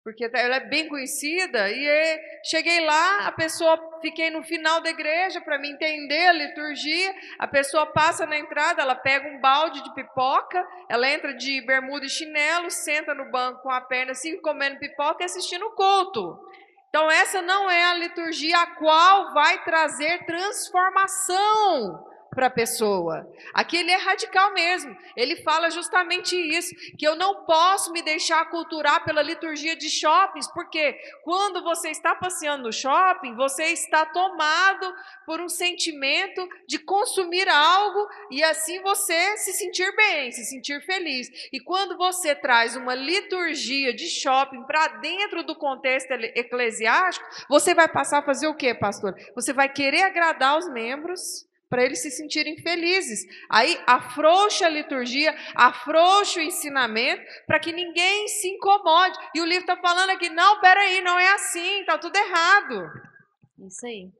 porque ela é bem conhecida. E cheguei lá, a pessoa, fiquei no final da igreja para me entender a liturgia. A pessoa passa na entrada, ela pega um balde de pipoca, ela entra de bermuda e chinelo, senta no banco com a perna assim, comendo pipoca e assistindo o culto. Então, essa não é a liturgia a qual vai trazer transformação para a pessoa. Aqui ele é radical mesmo. Ele fala justamente isso, que eu não posso me deixar culturar pela liturgia de shoppings, porque quando você está passeando no shopping, você está tomado por um sentimento de consumir algo e assim você se sentir bem, se sentir feliz. E quando você traz uma liturgia de shopping para dentro do contexto eclesiástico, você vai passar a fazer o quê, pastor? Você vai querer agradar os membros para eles se sentirem felizes. Aí afrouxa a liturgia, afrouxa o ensinamento, para que ninguém se incomode. E o livro está falando aqui, não, peraí, não é assim, está tudo errado. Isso aí.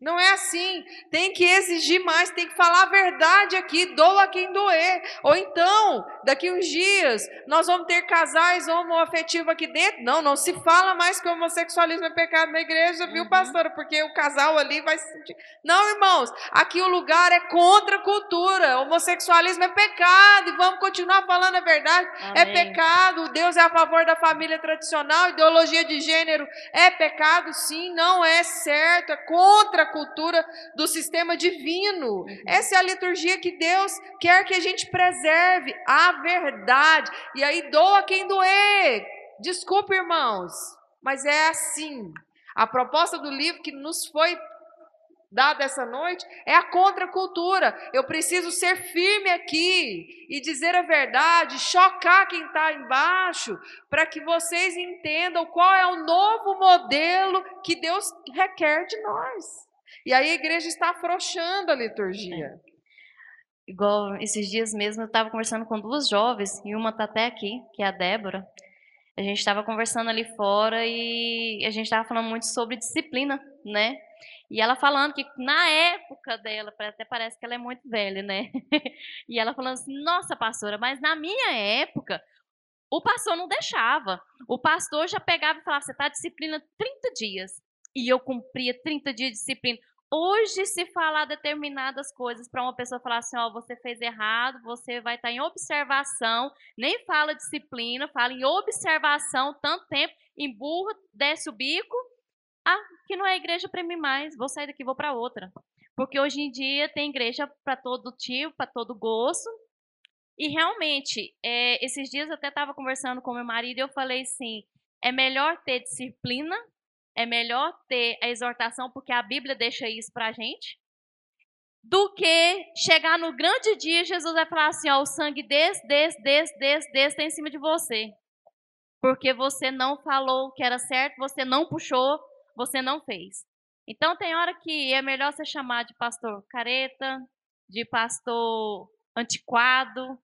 Não é assim. Tem que exigir mais, tem que falar a verdade aqui, doa quem doer. Ou então, daqui uns dias, nós vamos ter casais homoafetivos aqui dentro. Não, não se fala mais que homossexualismo é pecado na igreja, viu, uhum. pastora? Porque o casal ali vai se sentir. Não, irmãos, aqui o lugar é contra a cultura. Homossexualismo é pecado e vamos continuar falando a verdade. É Amém. É pecado. Deus é a favor da família tradicional, ideologia de gênero é pecado, sim, não é certo, é contra a cultura do sistema divino. Uhum. Essa é a liturgia que Deus quer que a gente preserve a verdade. E aí doa quem doer. Desculpe, irmãos, mas é assim. A proposta do livro que nos foi dada essa noite é a contracultura. Eu preciso ser firme aqui e dizer a verdade, chocar quem está embaixo, para que vocês entendam qual é o novo modelo que Deus requer de nós. E aí a igreja está afrouxando a liturgia. É. Igual esses dias mesmo eu estava conversando com duas jovens, e uma está até aqui, que é a Débora. A gente estava conversando ali fora e a gente estava falando muito sobre disciplina, né? E ela falando que na época dela, até parece que ela é muito velha, né? [laughs] e ela falando assim: nossa, pastora, mas na minha época, o pastor não deixava. O pastor já pegava e falava: você está disciplina 30 dias. E eu cumpria 30 dias de disciplina. Hoje, se falar determinadas coisas para uma pessoa falar assim, ó, você fez errado, você vai estar tá em observação, nem fala disciplina, fala em observação tanto tempo, emburra, desce o bico. Ah, que não é igreja para mim mais, vou sair daqui, vou para outra. Porque hoje em dia tem igreja para todo tipo, para todo gosto. E realmente, é, esses dias eu até estava conversando com meu marido e eu falei assim: é melhor ter disciplina é melhor ter a exortação, porque a Bíblia deixa isso para a gente, do que chegar no grande dia Jesus vai falar assim: ó, o sangue desse, desse, desse, desse, desse está em cima de você. Porque você não falou o que era certo, você não puxou, você não fez. Então tem hora que é melhor você chamar de pastor careta, de pastor antiquado,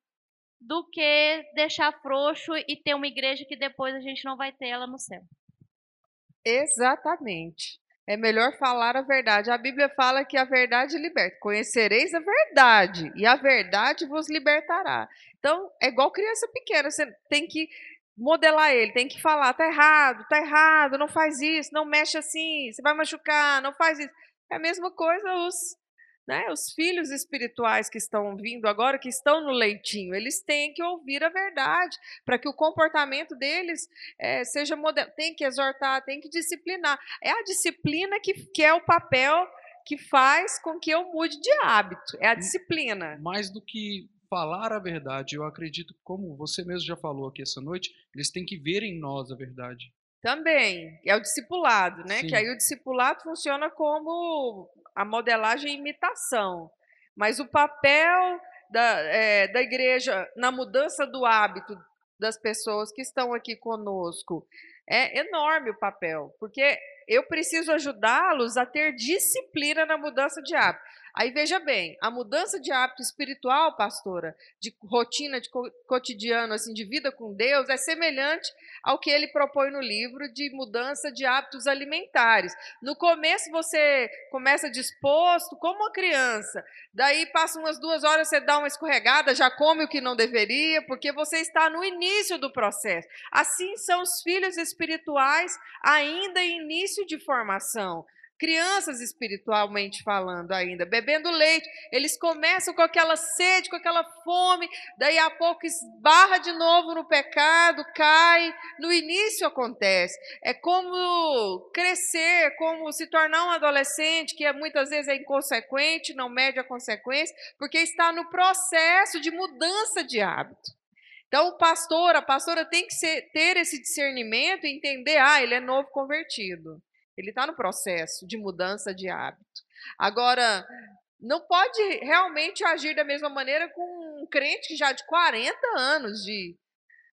do que deixar frouxo e ter uma igreja que depois a gente não vai ter ela no céu. Exatamente. É melhor falar a verdade. A Bíblia fala que a verdade liberta. Conhecereis a verdade, e a verdade vos libertará. Então, é igual criança pequena, você tem que modelar ele, tem que falar, tá errado, tá errado, não faz isso, não mexe assim, você vai machucar, não faz isso. É a mesma coisa os né, os filhos espirituais que estão vindo agora, que estão no leitinho, eles têm que ouvir a verdade, para que o comportamento deles é, seja modelo. Tem que exortar, tem que disciplinar. É a disciplina que, que é o papel que faz com que eu mude de hábito. É a disciplina. Mais do que falar a verdade, eu acredito, como você mesmo já falou aqui essa noite, eles têm que ver em nós a verdade. Também, é o discipulado, né? Sim. Que aí o discipulado funciona como a modelagem e imitação. Mas o papel da, é, da igreja na mudança do hábito das pessoas que estão aqui conosco. É enorme o papel, porque eu preciso ajudá-los a ter disciplina na mudança de hábito. Aí veja bem, a mudança de hábito espiritual, pastora, de rotina, de cotidiano, assim, de vida com Deus, é semelhante ao que ele propõe no livro de mudança de hábitos alimentares. No começo você começa disposto, como uma criança, daí passa umas duas horas, você dá uma escorregada, já come o que não deveria, porque você está no início do processo. Assim são os filhos espirituais ainda em início de formação crianças espiritualmente falando ainda, bebendo leite. Eles começam com aquela sede, com aquela fome, daí a pouco esbarra de novo no pecado, cai. No início acontece. É como crescer, como se tornar um adolescente que é, muitas vezes é inconsequente, não mede a consequência, porque está no processo de mudança de hábito. Então, o pastor, a pastora tem que ser, ter esse discernimento e entender, ah, ele é novo convertido. Ele está no processo de mudança de hábito. Agora, não pode realmente agir da mesma maneira com um crente que já de 40 anos de.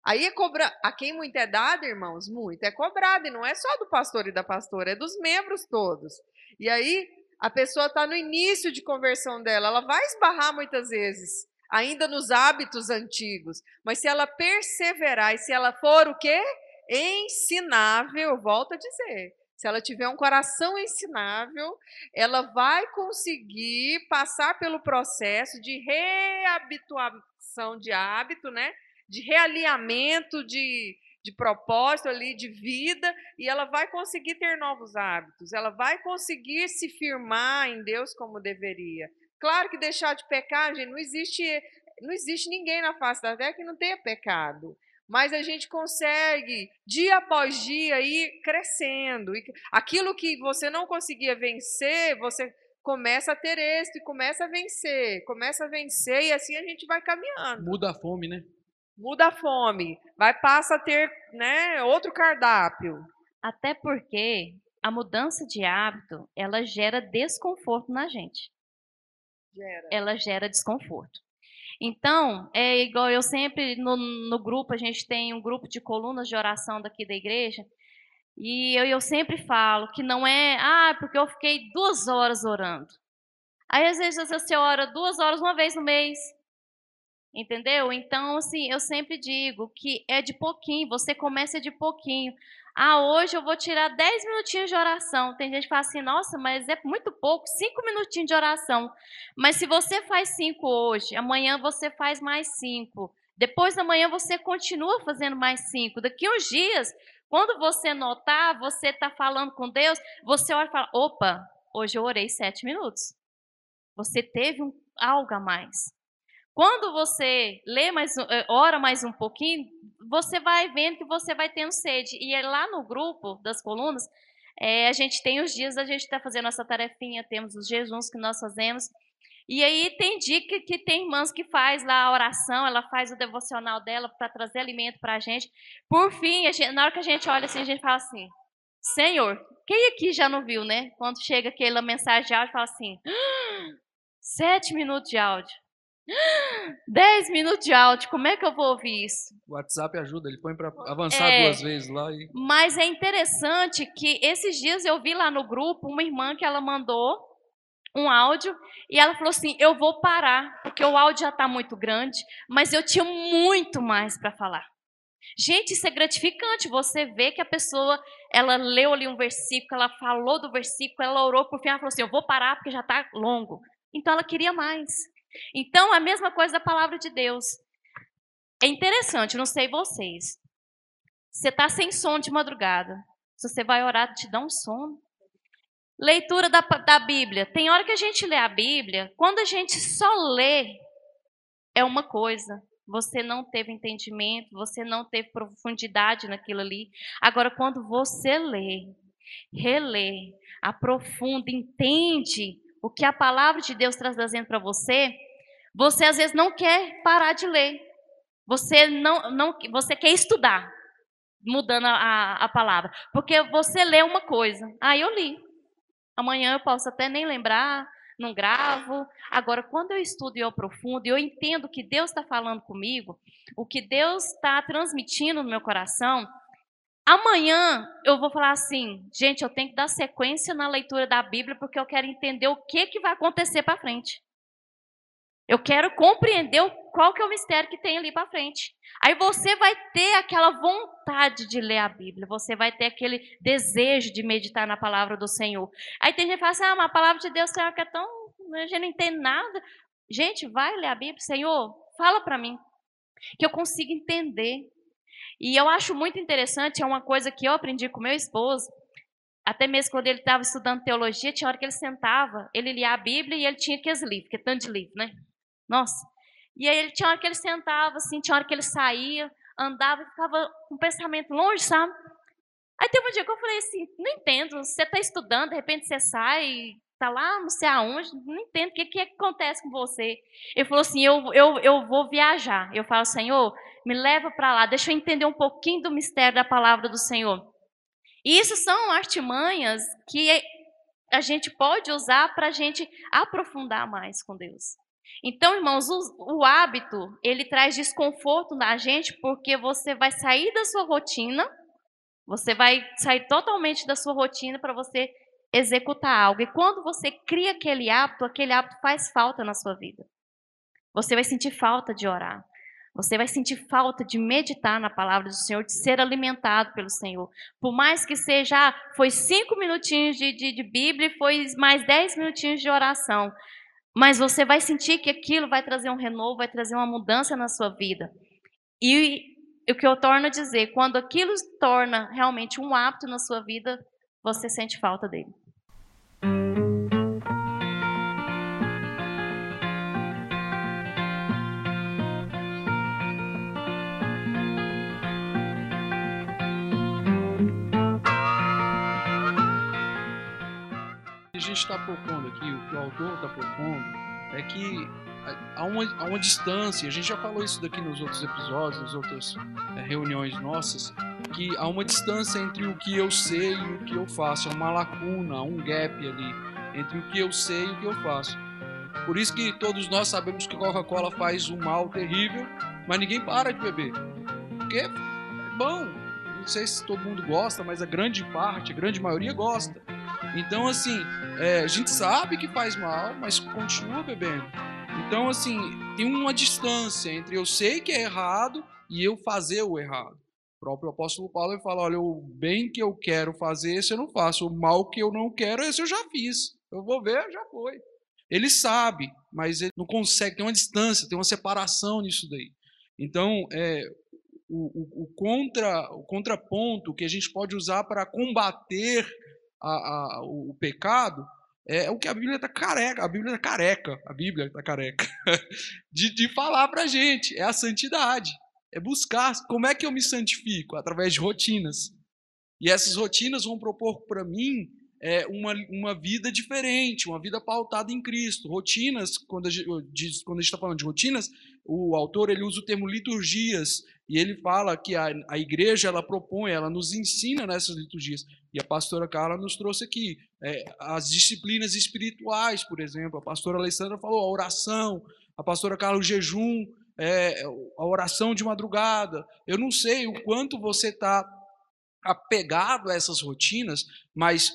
Aí é cobra. A quem muito é dado, irmãos? Muito é cobrado. E não é só do pastor e da pastora, é dos membros todos. E aí a pessoa está no início de conversão dela. Ela vai esbarrar muitas vezes, ainda nos hábitos antigos. Mas se ela perseverar e se ela for o quê? Ensinável, volto a dizer se ela tiver um coração ensinável, ela vai conseguir passar pelo processo de reabituação de hábito, né? de realinhamento de, de propósito ali, de vida, e ela vai conseguir ter novos hábitos, ela vai conseguir se firmar em Deus como deveria. Claro que deixar de pecar, gente, não existe, não existe ninguém na face da terra que não tenha pecado mas a gente consegue, dia após dia, ir crescendo. E aquilo que você não conseguia vencer, você começa a ter êxito e começa a vencer, começa a vencer e assim a gente vai caminhando. Muda a fome, né? Muda a fome, vai passa a ter, né, outro cardápio. Até porque a mudança de hábito, ela gera desconforto na gente. Gera. Ela gera desconforto. Então, é igual eu sempre, no, no grupo, a gente tem um grupo de colunas de oração daqui da igreja, e eu, eu sempre falo que não é, ah, porque eu fiquei duas horas orando. Aí, às vezes, você ora duas horas uma vez no mês, entendeu? Então, assim, eu sempre digo que é de pouquinho, você começa de pouquinho. Ah, hoje eu vou tirar 10 minutinhos de oração. Tem gente que fala assim, nossa, mas é muito pouco, 5 minutinhos de oração. Mas se você faz 5 hoje, amanhã você faz mais 5. Depois da manhã você continua fazendo mais 5. Daqui uns dias, quando você notar, você está falando com Deus, você olha e fala, opa, hoje eu orei 7 minutos. Você teve um, algo a mais. Quando você lê mais, eh, ora mais um pouquinho, você vai vendo que você vai tendo sede. E é lá no grupo das colunas, é, a gente tem os dias, a gente está fazendo nossa tarefinha, temos os jejuns que nós fazemos. E aí tem que, que tem irmãs que faz lá a oração, ela faz o devocional dela para trazer alimento para a gente. Por fim, gente, na hora que a gente olha assim, a gente fala assim, Senhor, quem aqui já não viu, né? Quando chega aquela mensagem de áudio, fala assim, ah, sete minutos de áudio. 10 minutos de áudio, como é que eu vou ouvir isso? O WhatsApp ajuda, ele põe para avançar é, duas vezes lá. E... Mas é interessante que esses dias eu vi lá no grupo uma irmã que ela mandou um áudio e ela falou assim: Eu vou parar, porque o áudio já está muito grande, mas eu tinha muito mais para falar. Gente, isso é gratificante. Você vê que a pessoa, ela leu ali um versículo, ela falou do versículo, ela orou por fim, ela falou assim: Eu vou parar porque já está longo. Então ela queria mais. Então, a mesma coisa da palavra de Deus. É interessante, não sei vocês. Você está sem sono de madrugada. Se você vai orar, te dá um sono. Leitura da, da Bíblia. Tem hora que a gente lê a Bíblia, quando a gente só lê, é uma coisa. Você não teve entendimento, você não teve profundidade naquilo ali. Agora, quando você lê, relê, aprofunda, entende o que a palavra de Deus está trazendo para você, você às vezes não quer parar de ler. Você não, não você quer estudar, mudando a, a palavra. Porque você lê uma coisa, ah, eu li. Amanhã eu posso até nem lembrar, não gravo. Agora, quando eu estudo e eu aprofundo, eu entendo que Deus está falando comigo, o que Deus está transmitindo no meu coração, amanhã eu vou falar assim, gente, eu tenho que dar sequência na leitura da Bíblia porque eu quero entender o que, que vai acontecer para frente. Eu quero compreender qual que é o mistério que tem ali para frente. Aí você vai ter aquela vontade de ler a Bíblia, você vai ter aquele desejo de meditar na palavra do Senhor. Aí tem gente que fala assim, ah, mas a palavra de Deus Senhor, que é tão... a gente não entende nada. Gente, vai ler a Bíblia. Senhor, fala para mim, que eu consiga entender. E eu acho muito interessante, é uma coisa que eu aprendi com meu esposo, até mesmo quando ele estava estudando teologia, tinha hora que ele sentava, ele lia a Bíblia e ele tinha aqueles livros, que é tanto de livro, né? Nossa. E aí ele tinha hora que ele sentava, assim, tinha hora que ele saía, andava e ficava com o pensamento longe, sabe? Aí teve um dia que eu falei assim, não entendo, você está estudando, de repente você sai, está lá não sei aonde, não entendo o que, que acontece com você. Ele falou assim, eu, eu, eu vou viajar. Eu falo, Senhor, me leva para lá, deixa eu entender um pouquinho do mistério da palavra do Senhor. E isso são artimanhas que a gente pode usar para a gente aprofundar mais com Deus. Então, irmãos, o, o, hábito, ele traz desconforto na gente porque você vai sair da sua rotina, você vai sair totalmente da sua rotina para você executar algo. E quando você cria aquele hábito, aquele hábito faz falta na sua vida. Você vai sentir falta de orar. Você vai sentir falta de meditar na palavra do Senhor, de ser alimentado pelo Senhor. Por mais que seja, ah, foi cinco minutinhos de, de, de Bíblia e foi mais dez minutinhos de oração. Mas você vai sentir que aquilo vai trazer um renovo, vai trazer uma mudança na sua vida. E o que eu torno a dizer, quando aquilo torna realmente um hábito na sua vida, você sente falta dele. Gente está propondo aqui, o que o autor está propondo, é que há uma, há uma distância, a gente já falou isso daqui nos outros episódios, nas outras é, reuniões nossas, que há uma distância entre o que eu sei e o que eu faço, há uma lacuna, um gap ali entre o que eu sei e o que eu faço. Por isso que todos nós sabemos que Coca-Cola faz um mal terrível, mas ninguém para de beber. Porque é bom. Não sei se todo mundo gosta, mas a grande parte, a grande maioria gosta. Então, assim, é, a gente sabe que faz mal, mas continua bebendo. Então, assim, tem uma distância entre eu sei que é errado e eu fazer o errado. O próprio apóstolo Paulo ele fala: olha, o bem que eu quero fazer, esse eu não faço. O mal que eu não quero, esse eu já fiz. Eu vou ver, já foi. Ele sabe, mas ele não consegue, tem uma distância, tem uma separação nisso daí. Então, é, o, o, o, contra, o contraponto que a gente pode usar para combater a, a, o pecado é o que a Bíblia está careca, a Bíblia está careca, a Bíblia está careca, de, de falar para a gente, é a santidade, é buscar como é que eu me santifico, através de rotinas. E essas rotinas vão propor para mim é, uma, uma vida diferente, uma vida pautada em Cristo. Rotinas, quando a gente está falando de rotinas, o autor ele usa o termo liturgias, e ele fala que a, a igreja ela propõe, ela nos ensina nessas liturgias. E a pastora Carla nos trouxe aqui é, as disciplinas espirituais, por exemplo. A pastora Alessandra falou a oração, a pastora Carla o jejum, é, a oração de madrugada. Eu não sei o quanto você está apegado a essas rotinas, mas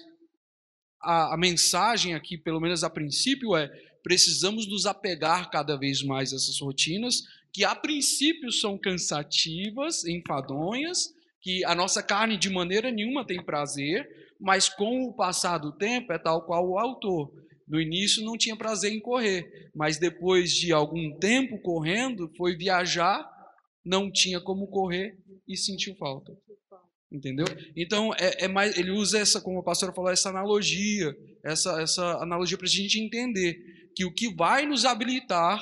a, a mensagem aqui, pelo menos a princípio, é precisamos nos apegar cada vez mais a essas rotinas, que a princípio são cansativas, enfadonhas, que a nossa carne de maneira nenhuma tem prazer, mas com o passar do tempo é tal qual o autor. No início não tinha prazer em correr, mas depois de algum tempo correndo, foi viajar, não tinha como correr e sentiu falta. Entendeu? Então, é, é, mais, ele usa essa, como a pastora falou, essa analogia, essa, essa analogia para a gente entender que o que vai nos habilitar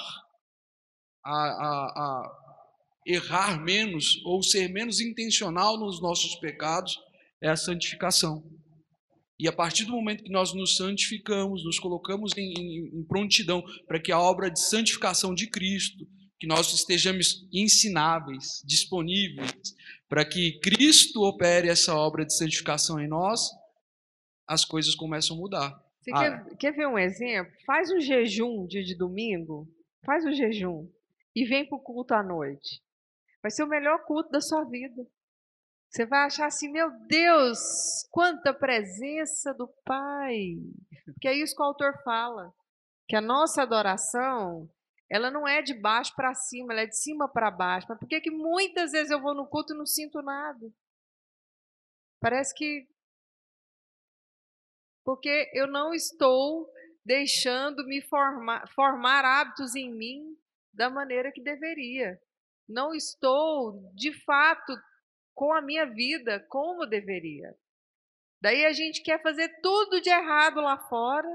a, a, a errar menos ou ser menos intencional nos nossos pecados é a santificação. E a partir do momento que nós nos santificamos, nos colocamos em, em, em prontidão para que a obra de santificação de Cristo, que nós estejamos ensináveis, disponíveis, para que Cristo opere essa obra de santificação em nós, as coisas começam a mudar. Você Ah. quer, quer ver um exemplo? Faz um jejum dia de domingo, faz um jejum e vem para o culto à noite. Vai ser o melhor culto da sua vida. Você vai achar assim, meu Deus, quanta presença do Pai. Porque é isso que o autor fala, que a nossa adoração, ela não é de baixo para cima, ela é de cima para baixo. Mas por que que muitas vezes eu vou no culto e não sinto nada? Parece que porque eu não estou deixando me formar, formar hábitos em mim da maneira que deveria. Não estou, de fato, com a minha vida como deveria. Daí a gente quer fazer tudo de errado lá fora,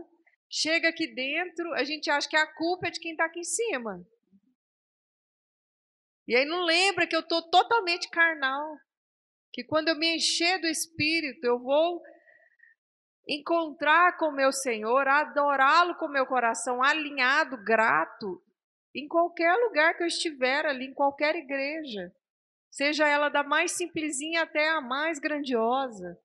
chega aqui dentro, a gente acha que a culpa é de quem está aqui em cima. E aí não lembra que eu estou totalmente carnal. Que quando eu me encher do Espírito, eu vou encontrar com meu Senhor, adorá-lo com meu coração alinhado, grato, em qualquer lugar que eu estiver ali, em qualquer igreja, seja ela da mais simplesinha até a mais grandiosa.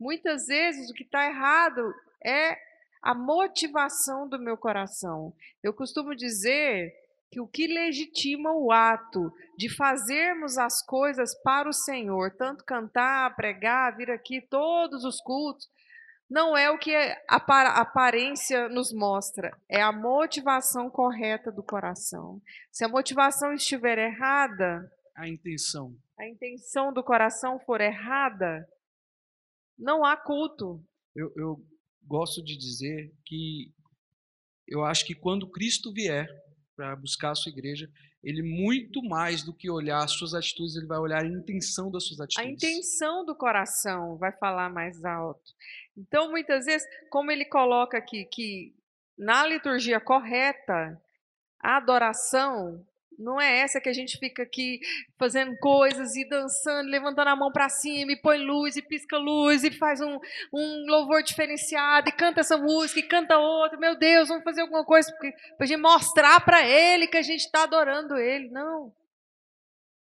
Muitas vezes o que está errado é a motivação do meu coração. Eu costumo dizer que o que legitima o ato de fazermos as coisas para o Senhor, tanto cantar, pregar, vir aqui todos os cultos, não é o que a aparência nos mostra, é a motivação correta do coração. Se a motivação estiver errada, A intenção. a intenção do coração for errada, não há culto. Eu, eu gosto de dizer que eu acho que quando Cristo vier para buscar a sua igreja, ele muito mais do que olhar as suas atitudes, ele vai olhar a intenção das suas A atitudes. intenção do coração vai falar mais alto. Então, muitas vezes, como ele coloca aqui que na liturgia correta, a adoração não é essa que a gente fica aqui fazendo coisas e dançando, levantando a mão para cima, e põe luz, e pisca luz, e faz um, um louvor diferenciado, e canta essa música, e canta outra. Meu Deus, vamos fazer alguma coisa para a gente mostrar para ele que a gente está adorando ele. Não.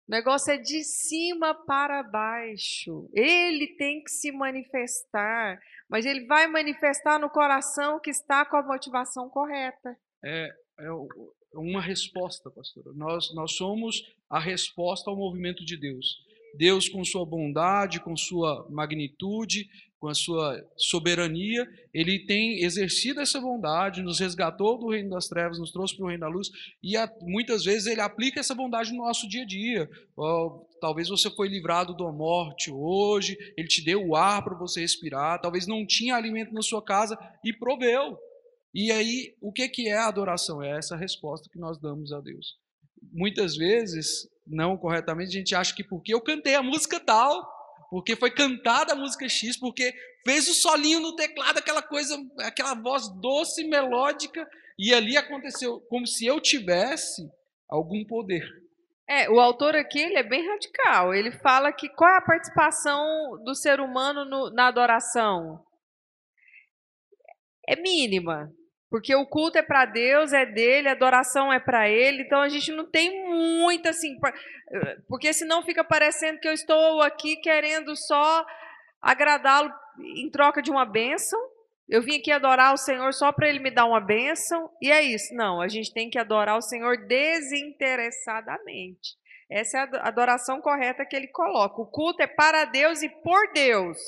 O negócio é de cima para baixo. Ele tem que se manifestar, mas ele vai manifestar no coração que está com a motivação correta. É o- uma resposta, pastora. Nós, nós somos a resposta ao movimento de Deus. Deus, com sua bondade, com sua magnitude, com a sua soberania, ele tem exercido essa bondade, nos resgatou do reino das trevas, nos trouxe para o reino da luz, e a- muitas vezes ele aplica essa bondade no nosso dia a dia. Ó, talvez você foi livrado da morte hoje, ele te deu o ar para você respirar, talvez não tinha alimento na sua casa e proveu. E aí, o que, que é a adoração? É essa resposta que nós damos a Deus. Muitas vezes, não corretamente, a gente acha que porque eu cantei a música tal, porque foi cantada a música X, porque fez o solinho no teclado, aquela coisa, aquela voz doce, melódica, e ali aconteceu como se eu tivesse algum poder. É, o autor aqui ele é bem radical. Ele fala que qual é a participação do ser humano no- na adoração? É mínima, porque o culto é para Deus, é dele, a adoração é para ele. Então a gente não tem muito assim, porque senão fica parecendo que eu estou aqui querendo só agradá-lo em troca de uma bênção. Eu vim aqui adorar o Senhor só para ele me dar uma bênção, e é isso. Não, a gente tem que adorar o Senhor desinteressadamente. Essa é a ado- adoração correta que ele coloca. O culto é para Deus e por Deus.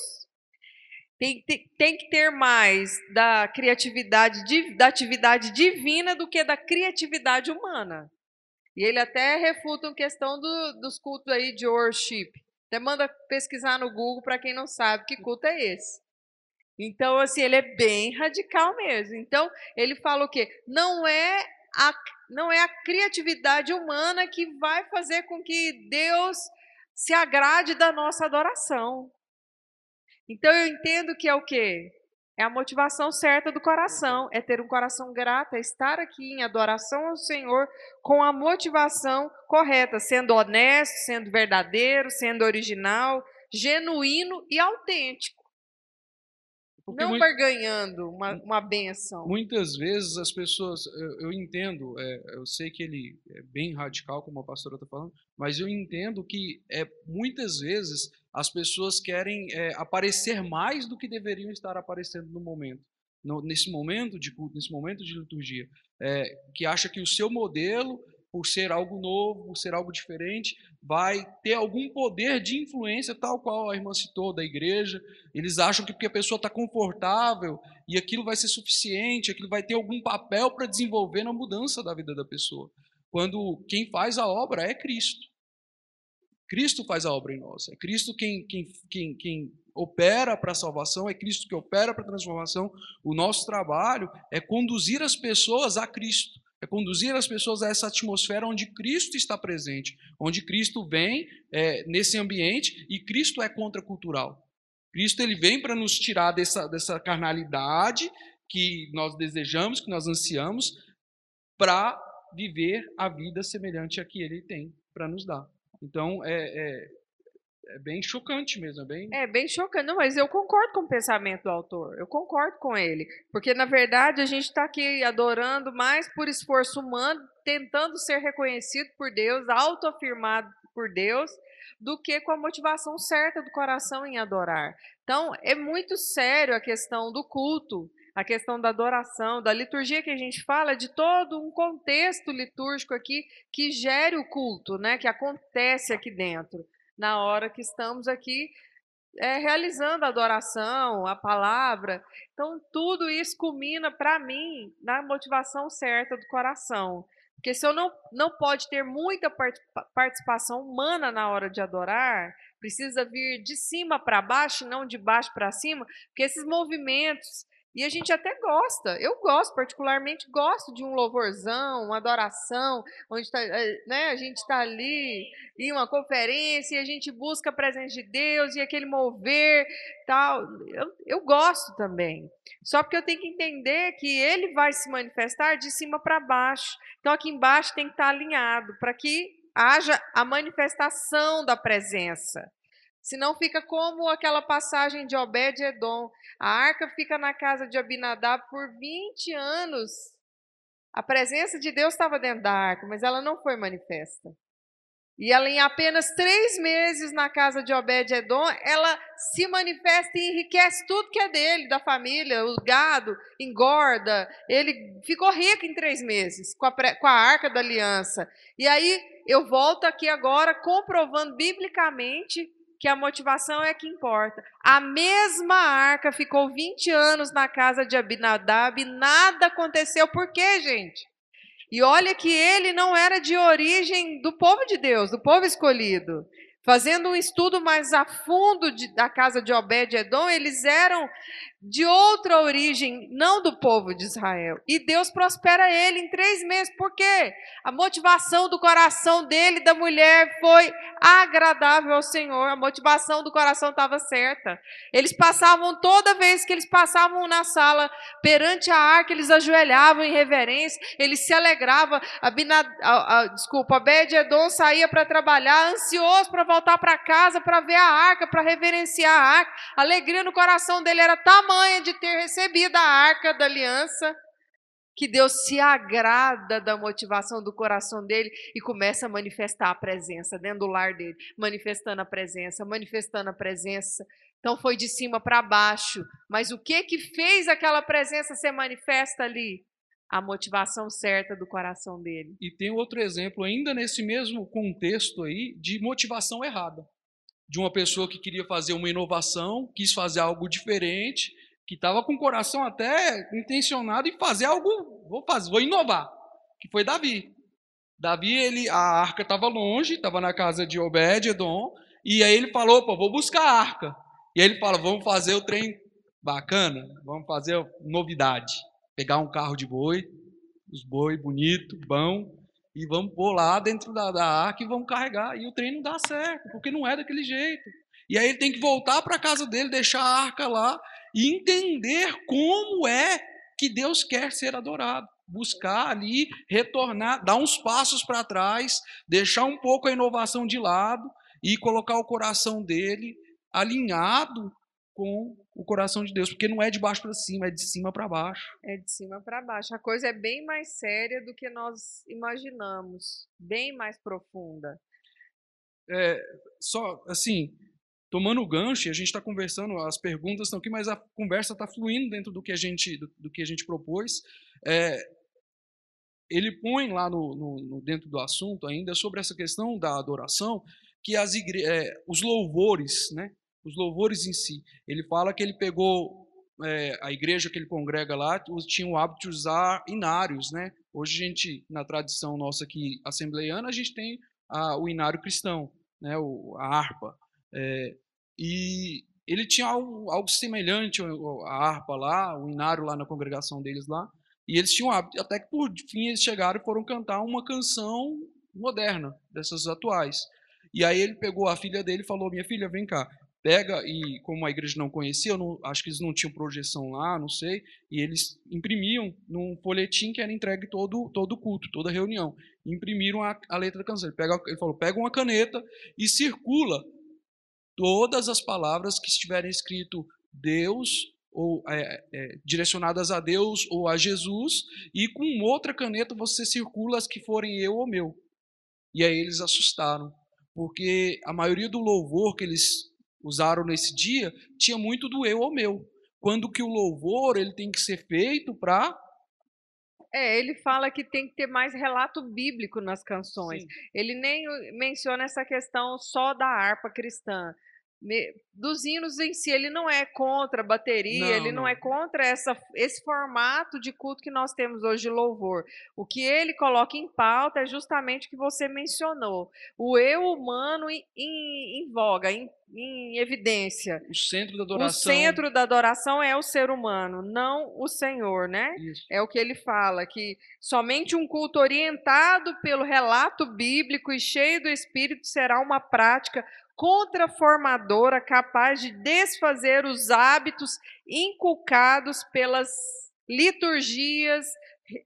Tem, tem, tem que ter mais da criatividade, da atividade divina do que da criatividade humana. E ele até refuta a questão do- dos cultos aí de worship. Até manda pesquisar no Google para quem não sabe que culto é esse. Então, assim, ele é bem radical mesmo. Então, ele fala o quê? Não é a, não é a criatividade humana que vai fazer com que Deus se agrade da nossa adoração. Então, eu entendo que é o quê? É a motivação certa do coração, é ter um coração grato, é estar aqui em adoração ao Senhor com a motivação correta, sendo honesto, sendo verdadeiro, sendo original, genuíno e autêntico. Porque não mui- barganhando uma, uma benção. Muitas vezes as pessoas, eu, eu entendo, é, eu sei que ele é bem radical, como a pastora está falando, mas eu entendo que é, muitas vezes as pessoas querem é, aparecer mais do que deveriam estar aparecendo no momento. no, nesse momento de culto, nesse momento de liturgia, é, que acha que o seu modelo, por ser algo novo, por ser algo diferente, vai ter algum poder de influência, tal qual a irmã citou da igreja. Eles acham que porque a pessoa está confortável e aquilo vai ser suficiente, aquilo vai ter algum papel para desenvolver na mudança da vida da pessoa. Quando quem faz a obra é Cristo. Cristo faz a obra em nós. É Cristo quem, quem, quem, quem opera para a salvação, é Cristo que opera para a transformação. O nosso trabalho é conduzir as pessoas a Cristo, é conduzir as pessoas a essa atmosfera onde Cristo está presente, onde Cristo vem é, nesse ambiente e Cristo é contracultural. Cristo ele vem para nos tirar dessa, dessa carnalidade que nós desejamos, que nós ansiamos, para viver a vida semelhante a que ele tem para nos dar. Então, é, é, é, bem chocante mesmo. É bem... é bem chocante. Mas eu concordo com o pensamento do autor. Eu concordo com ele. Porque, na verdade, a gente está aqui adorando mais por esforço humano, tentando ser reconhecido por Deus, autoafirmado por Deus, do que com a motivação certa do coração em adorar. Então, é muito sério a questão do culto a questão da adoração, da liturgia que a gente fala, de todo um contexto litúrgico aqui que gere o culto, né, que acontece aqui dentro, na hora que estamos aqui é, realizando a adoração, a palavra. Então, tudo isso culmina, para mim, na motivação certa do coração. Porque se eu não, não pode ter muita participação humana na hora de adorar, precisa vir de cima para baixo, não de baixo para cima, porque esses movimentos e a gente até gosta, eu gosto, particularmente gosto de um louvorzão, uma adoração, onde tá, eh, né, a gente está ali em uma conferência e a gente busca a presença de Deus e aquele mover tal. Eu, eu gosto também. Só porque eu tenho que entender que ele vai se manifestar de cima para baixo. Então aqui embaixo tem que estar tá alinhado para que haja a manifestação da presença. Senão fica como aquela passagem de Obed-Edom. A arca fica na casa de Abinadab por 20 anos. A presença de Deus estava dentro da arca, mas ela não foi manifesta. E ela, em apenas três meses na casa de Obed-Edom, ela se manifesta e enriquece tudo que é dele, da família, o gado, engorda. Ele ficou rico em três meses com a, com a arca da aliança. E aí eu volto aqui agora comprovando biblicamente que a motivação é que importa. A mesma arca ficou 20 anos na casa de Abinadab e nada aconteceu. Por quê, gente? E olha que ele não era de origem do povo de Deus, do povo escolhido. Fazendo um estudo mais a fundo de, da casa de Obed-Edom, eles eram de outra origem, não do povo de Israel. E Deus prospera ele em três meses. Por quê? A motivação do coração dele, da mulher, foi agradável ao Senhor. A motivação do coração estava certa. Eles passavam, toda vez que eles passavam na sala, perante a arca, eles ajoelhavam em reverência, eles se alegravam. Abinad, a, a, desculpa, Abed-Edom saía para trabalhar, ansioso para voltar para casa, para ver a arca, para reverenciar a arca. A alegria no coração dele era tamanho tamanha de ter recebido a arca da aliança, que Deus se agrada da motivação do coração dele e começa a manifestar a presença dentro do lar dele, manifestando a presença, manifestando a presença. Então foi de cima para baixo, mas o que que fez aquela presença ser manifesta ali? A motivação certa do coração dele. E tem outro exemplo ainda nesse mesmo contexto aí de motivação errada. De uma pessoa que queria fazer uma inovação, quis fazer algo diferente, que estava com o coração até intencionado em fazer algo, vou fazer, vou inovar, que foi Davi. Davi, ele, a arca estava longe, estava na casa de Obed, Edom, e aí ele falou, opa, vou buscar a arca. E aí ele fala, vamos fazer o trem bacana, vamos fazer novidade. Pegar um carro de boi, os boi bonito, bom, e vamos pôr lá dentro da, da arca e vamos carregar. E o trem não dá certo, porque não é daquele jeito. E aí ele tem que voltar para a casa dele, deixar a arca lá e entender como é que Deus quer ser adorado. Buscar ali, retornar, dar uns passos para trás, deixar um pouco a inovação de lado e colocar o coração dele alinhado com o coração de Deus, porque não é de baixo para cima, é de cima para baixo. É de cima para baixo. A coisa é bem mais séria do que nós imaginamos, bem mais profunda. É, só assim, tomando o gancho, e a gente está conversando, as perguntas estão aqui, mas a conversa está fluindo dentro do que a gente, do, do que a gente propôs. É, ele põe lá no, no, no, dentro do assunto ainda sobre essa questão da adoração, que as igre é, os louvores, né, os louvores em si, ele fala que ele pegou é, a igreja que ele congrega lá tinha o hábito de usar inários, né? Hoje a gente, na tradição nossa aqui assembleiana, a gente tem a, o inário cristão, né? O, a harpa. É, e ele tinha algo, algo semelhante à harpa lá, o inário lá na congregação deles lá. E eles tinham hábito, até que por fim eles chegaram e foram cantar uma canção moderna, dessas atuais. E aí ele pegou a filha dele e falou: Minha filha, vem cá, pega e, como a igreja não conhecia, não, acho que eles não tinham projeção lá, não sei, e eles imprimiam num folhetim que era entregue todo todo culto, toda reunião. Imprimiram a, a letra da canção. Ele, pega, ele falou: pega uma caneta e circula todas as palavras que estiverem escrito Deus ou é, é, direcionadas a Deus ou a Jesus, e com outra caneta você circula as que forem eu ou meu. E aí eles assustaram, porque a maioria do louvor que eles usaram nesse dia tinha muito do eu ou meu. Quando que o louvor ele tem que ser feito para é, ele fala que tem que ter mais relato bíblico nas canções. Sim. Ele nem menciona essa questão só da harpa cristã dos hinos em si, ele não é contra a bateria, não, ele não, não, é contra essa, esse formato de culto que nós temos hoje de louvor. O que ele coloca em pauta é justamente o que você mencionou: o eu humano em, em, em voga, em, em, evidência. O centro da adoração. O centro da adoração é o ser humano, não o Senhor, né? Isso. É o que ele fala, que somente um culto orientado pelo relato bíblico e cheio do Espírito será uma prática contraformadora capaz de desfazer os hábitos inculcados pelas liturgias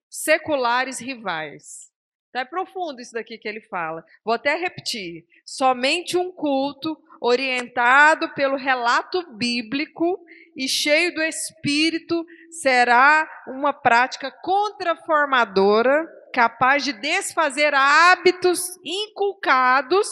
seculares rivais. Então, é profundo isso daqui que ele fala. Vou até repetir. Somente um culto orientado pelo relato bíblico e cheio do Espírito será uma prática contraformadora capaz de desfazer hábitos inculcados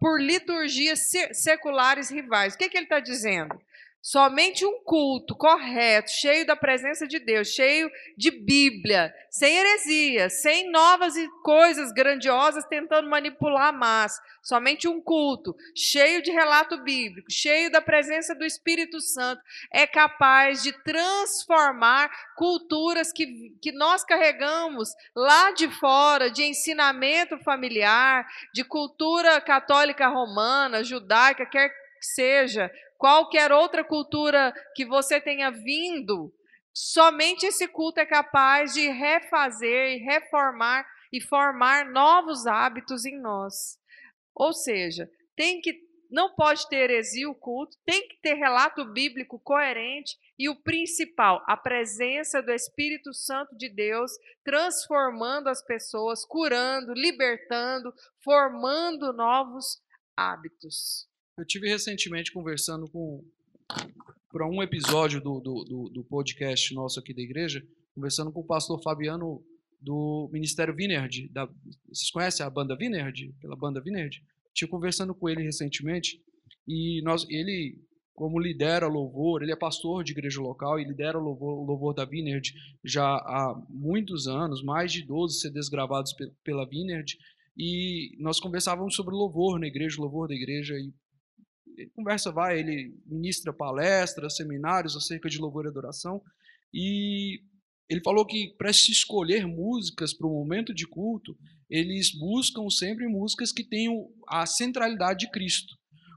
por liturgias seculares rivais. O que, que ele está dizendo? Somente um culto correto, cheio da presença de Deus, cheio de Bíblia, sem heresia, sem novas coisas grandiosas tentando manipular a massa. Somente um culto, cheio de relato bíblico, cheio da presença do Espírito Santo, é capaz de transformar culturas que, que nós carregamos lá de fora, de ensinamento familiar, de cultura católica romana, judaica, quer que seja, qualquer outra cultura que você tenha vindo, somente esse culto é capaz de refazer e reformar e formar novos hábitos em nós. Ou seja, tem que não pode ter heresia o culto, tem que ter relato bíblico coerente e o principal, a presença do Espírito Santo de Deus transformando as pessoas, curando, libertando, formando novos hábitos. Eu tive recentemente conversando com para um episódio do, do, do, do, podcast nosso aqui da igreja, conversando com o pastor Fabiano do Ministério Vineyard. Da, vocês conhecem a banda Vineyard? Pela banda Vineyard? Tive conversando com ele recentemente e nós, ele, como lidera louvor, ele é pastor de igreja local e lidera o louvor, louvor da Vineyard já há muitos anos, mais de 12 CDs gravados pela Vineyard. E nós conversávamos sobre louvor na igreja, louvor da igreja, e ele conversa vai, ele ministra palestras, seminários acerca de louvor e adoração, e ele falou que para se escolher músicas para o momento de culto, eles buscam sempre músicas que tenham a centralidade de Cristo.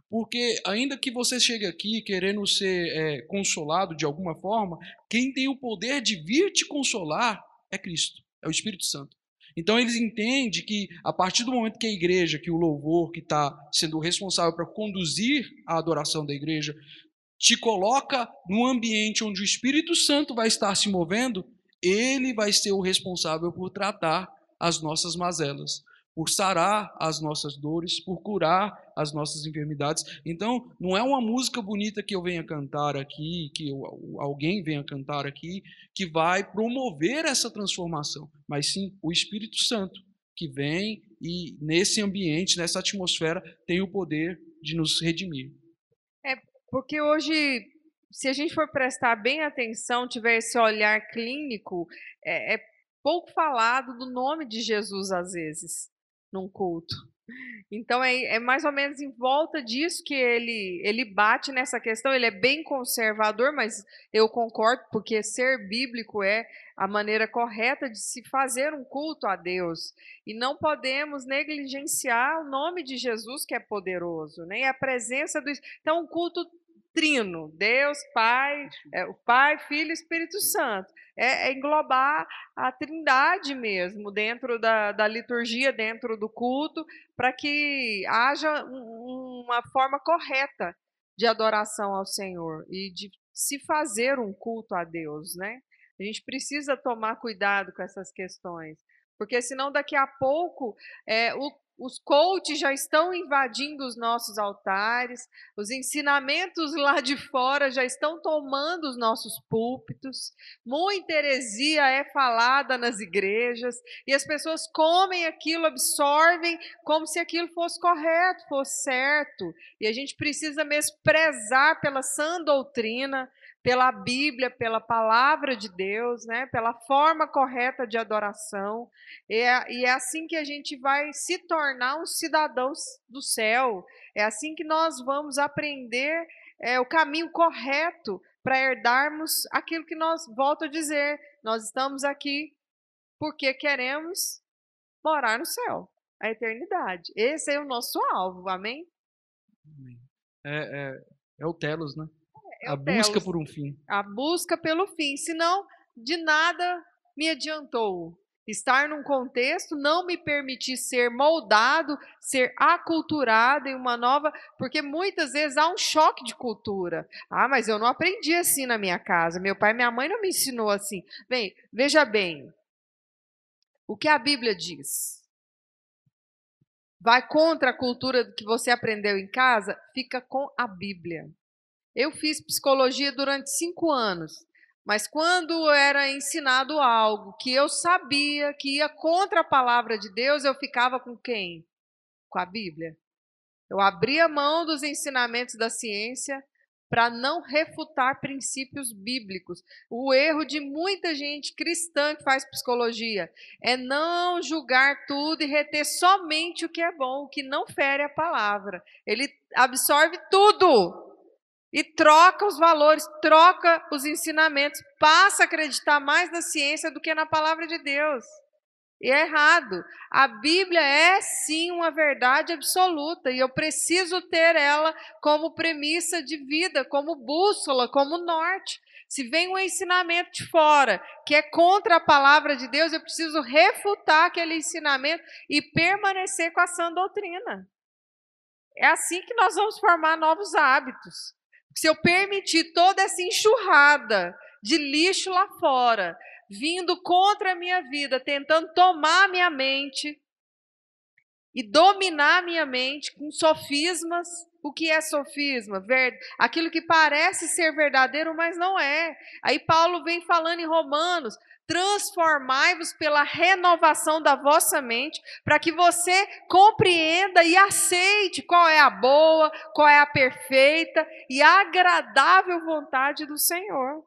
Porque ainda que você chegue aqui querendo ser é, consolado de alguma forma, quem tem o poder de vir te consolar é Cristo, é o Espírito Santo. Então eles entendem que a partir do momento que a igreja, que o louvor que está sendo responsável para conduzir a adoração da igreja, te coloca num ambiente onde o Espírito Santo vai estar se movendo, ele vai ser o responsável por tratar as nossas mazelas por sarar as nossas dores, por curar as nossas enfermidades. Então, não é uma música bonita que eu venha cantar aqui, que eu, alguém venha cantar aqui, que vai promover essa transformação, mas sim o Espírito Santo que vem e nesse ambiente, nessa atmosfera, tem o poder de nos redimir. porque hoje, se a gente for prestar bem atenção, tiver esse olhar clínico, é, é pouco falado do nome de Jesus às vezes num culto. Então é, é, mais ou menos em volta disso que ele, ele bate nessa questão. Ele é bem conservador, mas eu concordo, porque ser bíblico é a maneira correta de se fazer um culto a Deus. E não podemos negligenciar o nome de Jesus, que é poderoso, nem né? a presença do. Então, um culto trino, Deus, Pai, é, o Pai, Filho e Espírito Santo. É, é, englobar a trindade mesmo dentro da, da liturgia, dentro do culto, para que haja um, uma forma correta de adoração ao Senhor e de se fazer um culto a Deus, né? A gente precisa tomar cuidado com essas questões, porque senão daqui a pouco é, o os coaches já estão invadindo os nossos altares, os ensinamentos lá de fora já estão tomando os nossos púlpitos, muita heresia é falada nas igrejas, e as pessoas comem aquilo, absorvem como se aquilo fosse correto, fosse certo. E a gente precisa mesmo prezar pela sã doutrina, pela Bíblia, pela palavra de Deus, né, pela forma correta de adoração. E é, e é assim que a gente vai se tornar uns cidadãos do céu. É assim que nós vamos aprender é, o caminho correto para herdarmos aquilo que nós, volto a dizer, nós estamos aqui porque queremos morar no céu, a eternidade. Esse é o nosso alvo, amém? É, é, é o telos, né? A busca por um fim. A busca pelo fim. Senão, de nada me adiantou. Estar num contexto, não me permitir ser moldado, ser aculturado em uma nova. Porque muitas vezes há um choque de cultura. Ah, mas eu não aprendi assim na minha casa. Meu pai e minha mãe não me ensinou assim. Bem, veja bem. O que a Bíblia diz? Vai contra a cultura que você aprendeu em casa? Fica com a Bíblia. Eu fiz psicologia durante cinco anos, mas quando era ensinado algo que eu sabia que ia contra a palavra de Deus, eu ficava com quem? Com a Bíblia. Eu abria mão dos ensinamentos da ciência para não refutar princípios bíblicos. O erro de muita gente cristã que faz psicologia é não julgar tudo e reter somente o que é bom, o que não fere a palavra. Ele absorve tudo e troca os valores, troca os ensinamentos, passa a acreditar mais na ciência do que na palavra de Deus. E é errado. A Bíblia é sim uma verdade absoluta e eu preciso ter ela como premissa de vida, como bússola, como norte. Se vem um ensinamento de fora que é contra a palavra de Deus, eu preciso refutar aquele ensinamento e permanecer com a sã doutrina. É assim que nós vamos formar novos hábitos se eu permitir toda essa enxurrada de lixo lá fora, vindo contra a minha vida, tentando tomar a minha mente e dominar a minha mente com sofismas, o que é sofisma? Aquilo que parece ser verdadeiro, mas não é. Aí Paulo vem falando em Romanos: transformai-vos pela renovação da vossa mente, para que você compreenda e aceite qual é a boa, qual é a perfeita e agradável vontade do Senhor.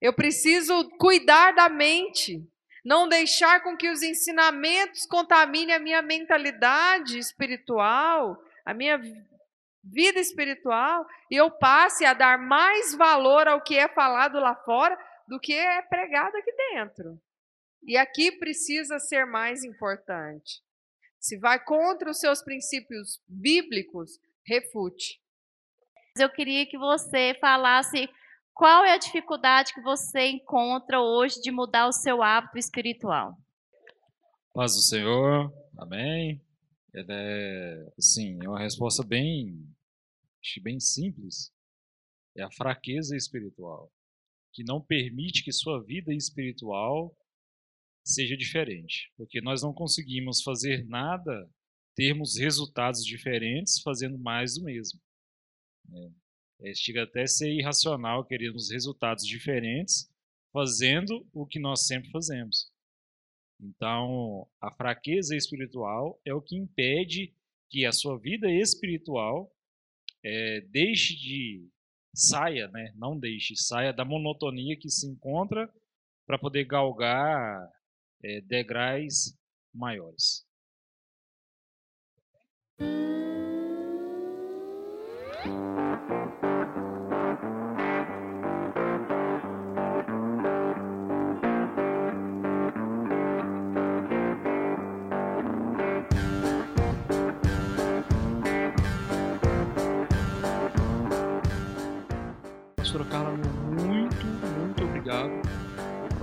Eu preciso cuidar da mente, não deixar com que os ensinamentos contaminem a minha mentalidade espiritual, a minha vida espiritual, e eu passe a dar mais valor ao que é falado lá fora do que é pregado aqui dentro. E aqui precisa ser mais importante. Se vai contra os seus princípios bíblicos, refute. Eu queria que você falasse qual é a dificuldade que você encontra hoje de mudar o seu hábito espiritual. Paz do Senhor, amém. É, assim, é uma resposta bem, bem simples. É a fraqueza espiritual que não permite que sua vida espiritual seja diferente, porque nós não conseguimos fazer nada, termos resultados diferentes fazendo mais do mesmo. É, é, chega até a ser irracional querermos resultados diferentes fazendo o que nós sempre fazemos. Então, a fraqueza espiritual é o que impede que a sua vida espiritual é, deixe de saia, né? Não deixe, saia da monotonia que se encontra para poder galgar é, degraus maiores.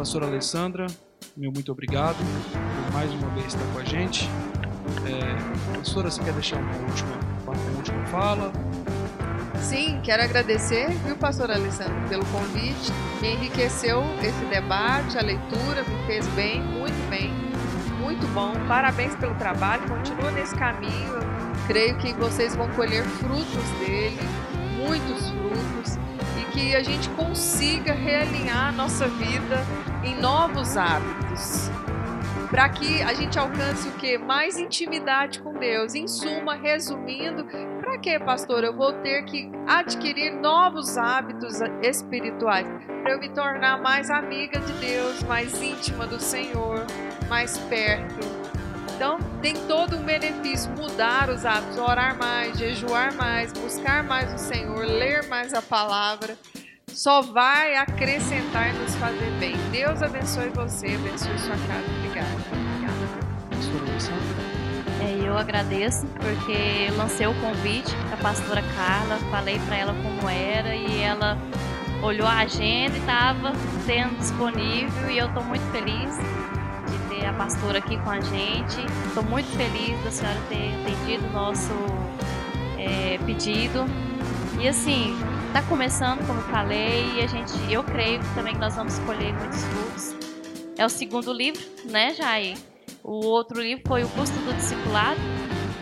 Pastora Alessandra, meu muito obrigado por mais uma vez estar com a gente. É, pastora, você quer deixar uma última, uma última fala? Sim, quero agradecer, viu, pastor Alessandro, pelo convite. Me enriqueceu esse debate, a leitura, me fez bem, muito bem, muito bom. Parabéns pelo trabalho, continua nesse caminho. Creio que vocês vão colher frutos dele, muitos frutos, e que a gente consiga realinhar a nossa vida em novos hábitos para que a gente alcance o que? Mais intimidade com Deus. Em suma, resumindo, para que, pastor? Eu vou ter que adquirir novos hábitos espirituais para eu me tornar mais amiga de Deus, mais íntima do Senhor, mais perto. Então, tem todo um benefício mudar os hábitos, orar mais, jejuar mais, buscar mais o Senhor, ler mais a palavra só vai acrescentar e nos fazer bem. Deus abençoe você, abençoe sua casa. Obrigada. É, eu agradeço porque lancei o convite da pastora Carla, falei para ela como era e ela olhou a agenda e estava sendo disponível e eu estou muito feliz de ter a pastora aqui com a gente. Estou muito feliz da senhora ter atendido o nosso é, pedido. E assim, está começando, como eu falei, e a gente, eu creio também que nós vamos colher muitos frutos. É o segundo livro, né, Jair? O outro livro foi o custo do discipulado.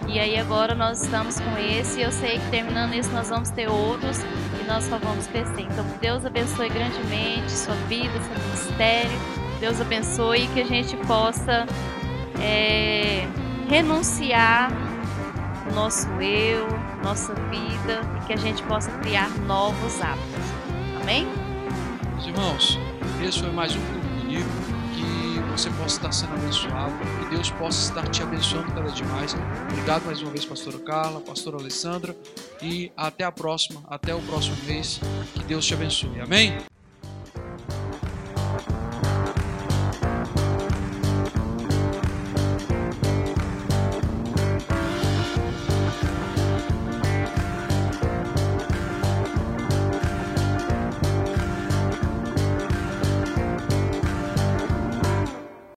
E aí agora nós estamos com esse. Eu sei que terminando esse nós vamos ter outros e nós só vamos crescer. Então Deus abençoe grandemente sua vida, seu ministério. Deus abençoe e que a gente possa é, renunciar o nosso eu, nossa vida e que a gente possa criar novos hábitos. Amém? Irmãos, esse foi mais um culto comigo. Que você possa estar sendo abençoado, que Deus possa estar te abençoando cada dia mais. Obrigado mais uma vez, pastora Carla, pastora Alessandra, e até a próxima, até o próximo mês. Que Deus te abençoe. Amém?